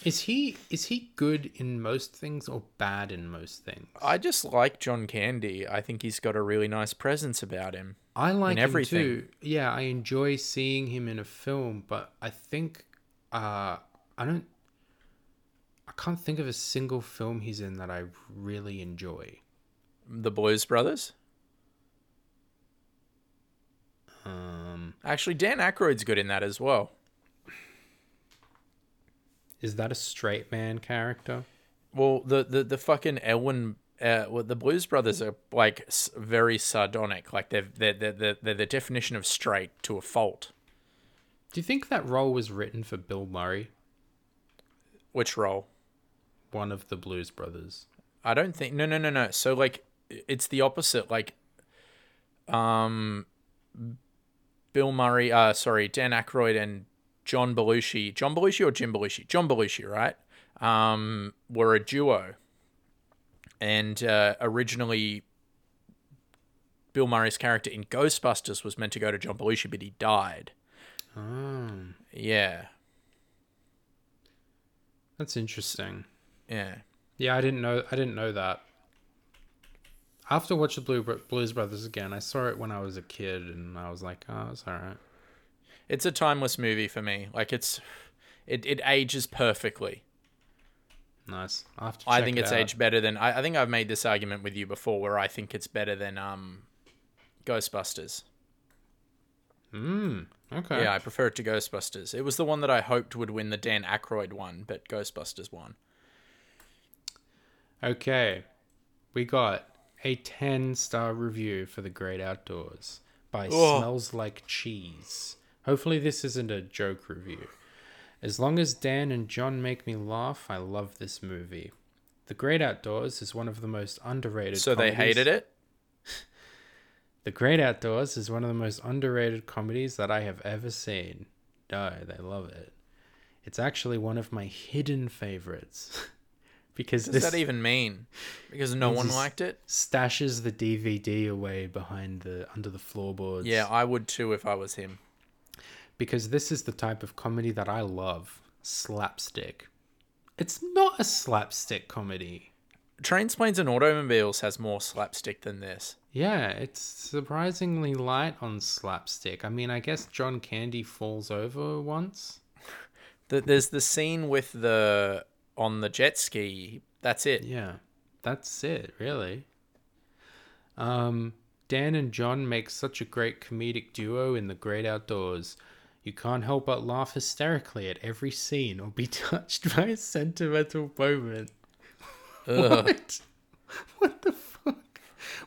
Is he is he good in most things or bad in most things? I just like John Candy. I think he's got a really nice presence about him. I like him too. Yeah, I enjoy seeing him in a film, but I think uh I don't I can't think of a single film he's in that I really enjoy. The Blues Brothers. Um Actually, Dan Aykroyd's good in that as well. Is that a straight man character? Well, the the the fucking Elwood, uh, well, the Blues Brothers are like very sardonic. Like they're they're, they're they're they're the definition of straight to a fault. Do you think that role was written for Bill Murray, Which role? one of the Blues Brothers? I don't think. No, no, no, no. So like, it's the opposite. Like, um, Bill Murray. Uh, sorry, Dan Aykroyd and John Belushi. John Belushi or Jim Belushi? John Belushi, right? Um, were a duo, and uh, originally. Bill Murray's character in Ghostbusters was meant to go to John Belushi, but he died. Oh, Yeah, that's interesting. yeah. Yeah, I didn't know. I didn't know that. I have to watch the Blue Blues Brothers again. I saw it when I was a kid, and I was like, "Oh, it's all right." It's a timeless movie for me. Like it's, it, it ages perfectly. Nice. I have to. I think it it's out. aged better than I, I think I've made this argument with you before where I think it's better than um Ghostbusters. Mm, okay. Yeah, I prefer it to Ghostbusters. It was the one that I hoped would win the Dan Aykroyd one, but Ghostbusters won. Okay. We got a ten star review for The Great Outdoors by Oh. Smells Like Cheese. Hopefully, this isn't a joke review. As long as Dan and John make me laugh, I love this movie. The Great Outdoors is one of the most underrated. So they comedies- hated it? *laughs* The Great Outdoors is one of the most underrated comedies that I have ever seen. No, they love it. It's actually one of my hidden favorites. *laughs* because What does that even mean? Because no one liked it? stashes the DVD away behind the under the floorboards. Yeah, I would too if I was him. Because this is the type of comedy that I love. Slapstick. It's not a slapstick comedy. Trains, Planes, and Automobiles has more slapstick than this. Yeah, it's surprisingly light on slapstick. I mean, I guess John Candy falls over once. *laughs* The, there's the scene with the on the jet ski. That's it. Yeah, that's it, really. Um, Dan and John make such a great comedic duo in The Great Outdoors. You can't help but laugh hysterically at every scene or be *laughs* touched by a sentimental moment. Ugh. What? What the fuck?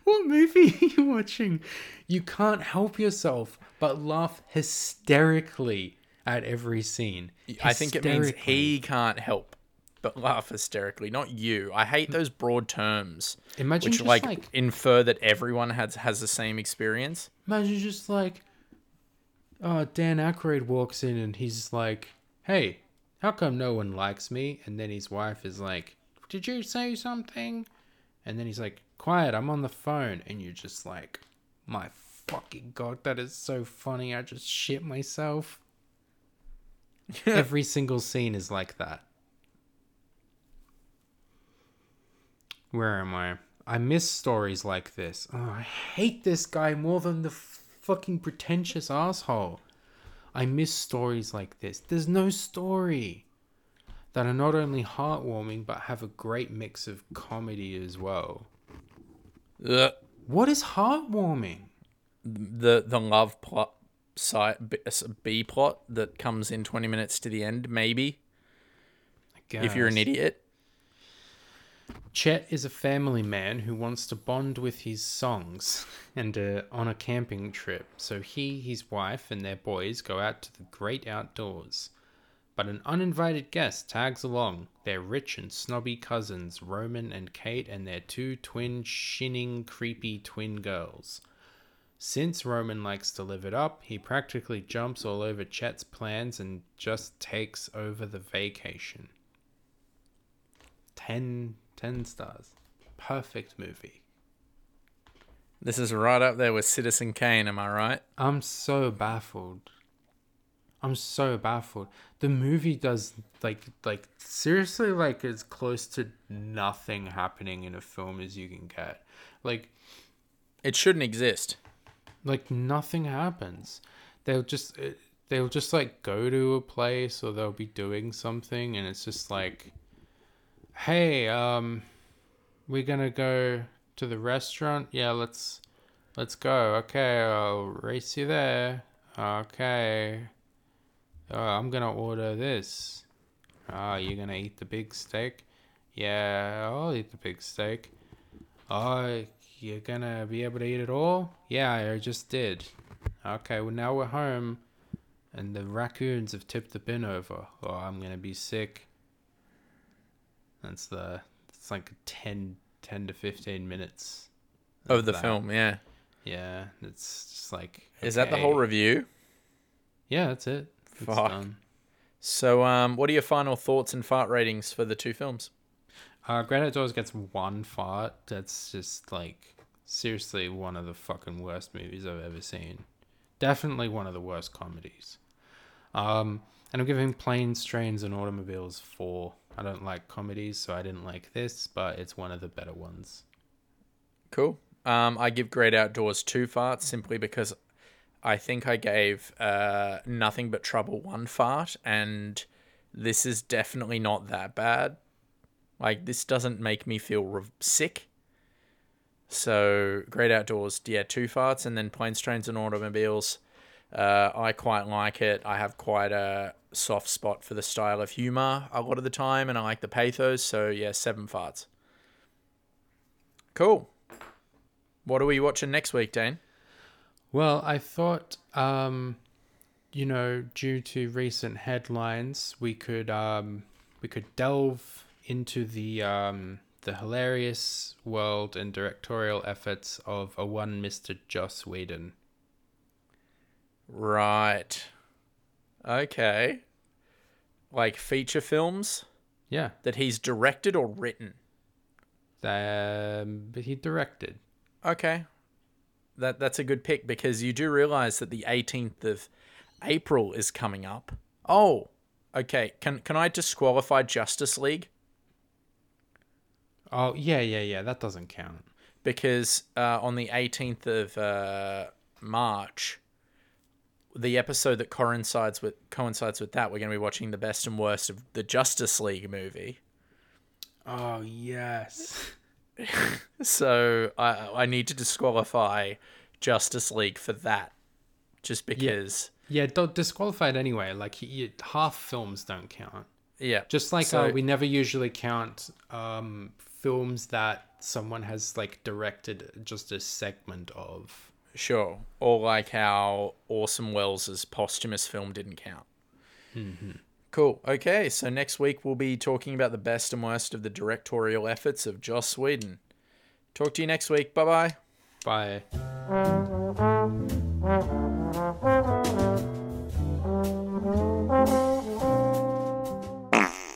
What movie are you watching? You can't help yourself but laugh hysterically at every scene. I think it means he can't help but laugh hysterically, not you. I hate those broad terms Imagine which just like, like infer that everyone has has the same experience. Imagine just like, uh, Dan Aykroyd walks in and he's like, "Hey, how come no one likes me?" And then his wife is like, "Did you say something?" And then he's like, "Quiet, I'm on the phone." And you're just like, "My fucking god, that is so funny! I just shit myself." *laughs* Every single scene is like that. Where am I? I miss stories like this. Oh, I hate this guy more than the fucking pretentious asshole. I miss stories like this. There's no story that are not only heartwarming but have a great mix of comedy as well. Ugh. What is heartwarming? The the love plot side B, B plot that comes in 20 minutes to the end maybe if you're an idiot. Chet is a family man who wants to bond with his songs and uh, on a camping trip. So he, his wife, and their boys go out to the great outdoors. But an uninvited guest tags along. Their rich and snobby cousins, Roman and Kate, and their two twin, shinning, creepy twin girls. Since Roman likes to live it up, he practically jumps all over Chet's plans and just takes over the vacation. 10, 10 stars. Perfect movie. This is right up there with Citizen Kane, am I right? I'm so baffled. I'm so baffled. The movie does like like seriously like as close to nothing happening in a film as you can get. Like It shouldn't exist. like nothing happens. They'll just uh, they'll just like go to a place or they'll be doing something and it's just like hey, um we're to go to the restaurant. Yeah, let's let's go. Okay, I'll race you there. Okay. Oh, I'm to order this. Oh, you're to eat the big steak? Yeah, I'll eat the big steak. Oh, you're gonna be able to eat it all? Yeah, I just did. Okay, well now we're home, and the raccoons have tipped the bin over. Oh, I'm gonna be sick. That's the. It's like 10, 10 to fifteen minutes Of the that. film, yeah. Yeah, it's just like. Is that the whole review? Yeah, that's it. It's Fuck. done. So, um, what are your final thoughts and fart ratings for the two films? Uh, Great Outdoors gets one fart. That's just like seriously one of the fucking worst movies I've ever seen. Definitely one of the worst comedies. Um, and I'm giving Planes, Trains, and Automobiles four. I don't like comedies, so I didn't like this, but it's one of the better ones. Cool. Um, I give Great Outdoors two farts simply because I think I gave uh, Nothing But Trouble one fart, and this is definitely not that bad. Like, this doesn't make me feel re- sick. So, Great Outdoors, yeah, two farts, and then Planes, Trains, and Automobiles. Uh, I quite like it. I have quite a soft spot for the style of humor a lot of the time, and I like the pathos. So, yeah, seven farts. Cool. What are we watching next week, Dane? Well, I thought, um, you know, due to recent headlines, we could um, we could delve into the um, the hilarious world and directorial efforts of a one Mister Joss Whedon. Right. Okay. Like feature films Yeah, that he's directed or written. um, but he directed. Okay. That that's a good pick because you do realize that the 18th of April is coming up. Oh. Okay. Can can I disqualify Justice League Oh yeah, yeah, yeah. That doesn't count. because uh, on the 18th of uh, March the episode that coincides with coincides with that we're going to be watching the best and worst of the Justice League movie. Oh yes. *laughs* So I I need to disqualify Justice League for that, just because. Yeah, don't disqualify it anyway. Like he, half films don't count. Yeah, Just like So- uh, we never usually count um, films that someone has like directed just a segment of. Sure, or like how Orson Welles' posthumous film didn't count. Mm-hmm. Cool. Okay, so next week we'll be talking about the best and worst of the directorial efforts of Joss Whedon. Talk to you next week. Bye bye. By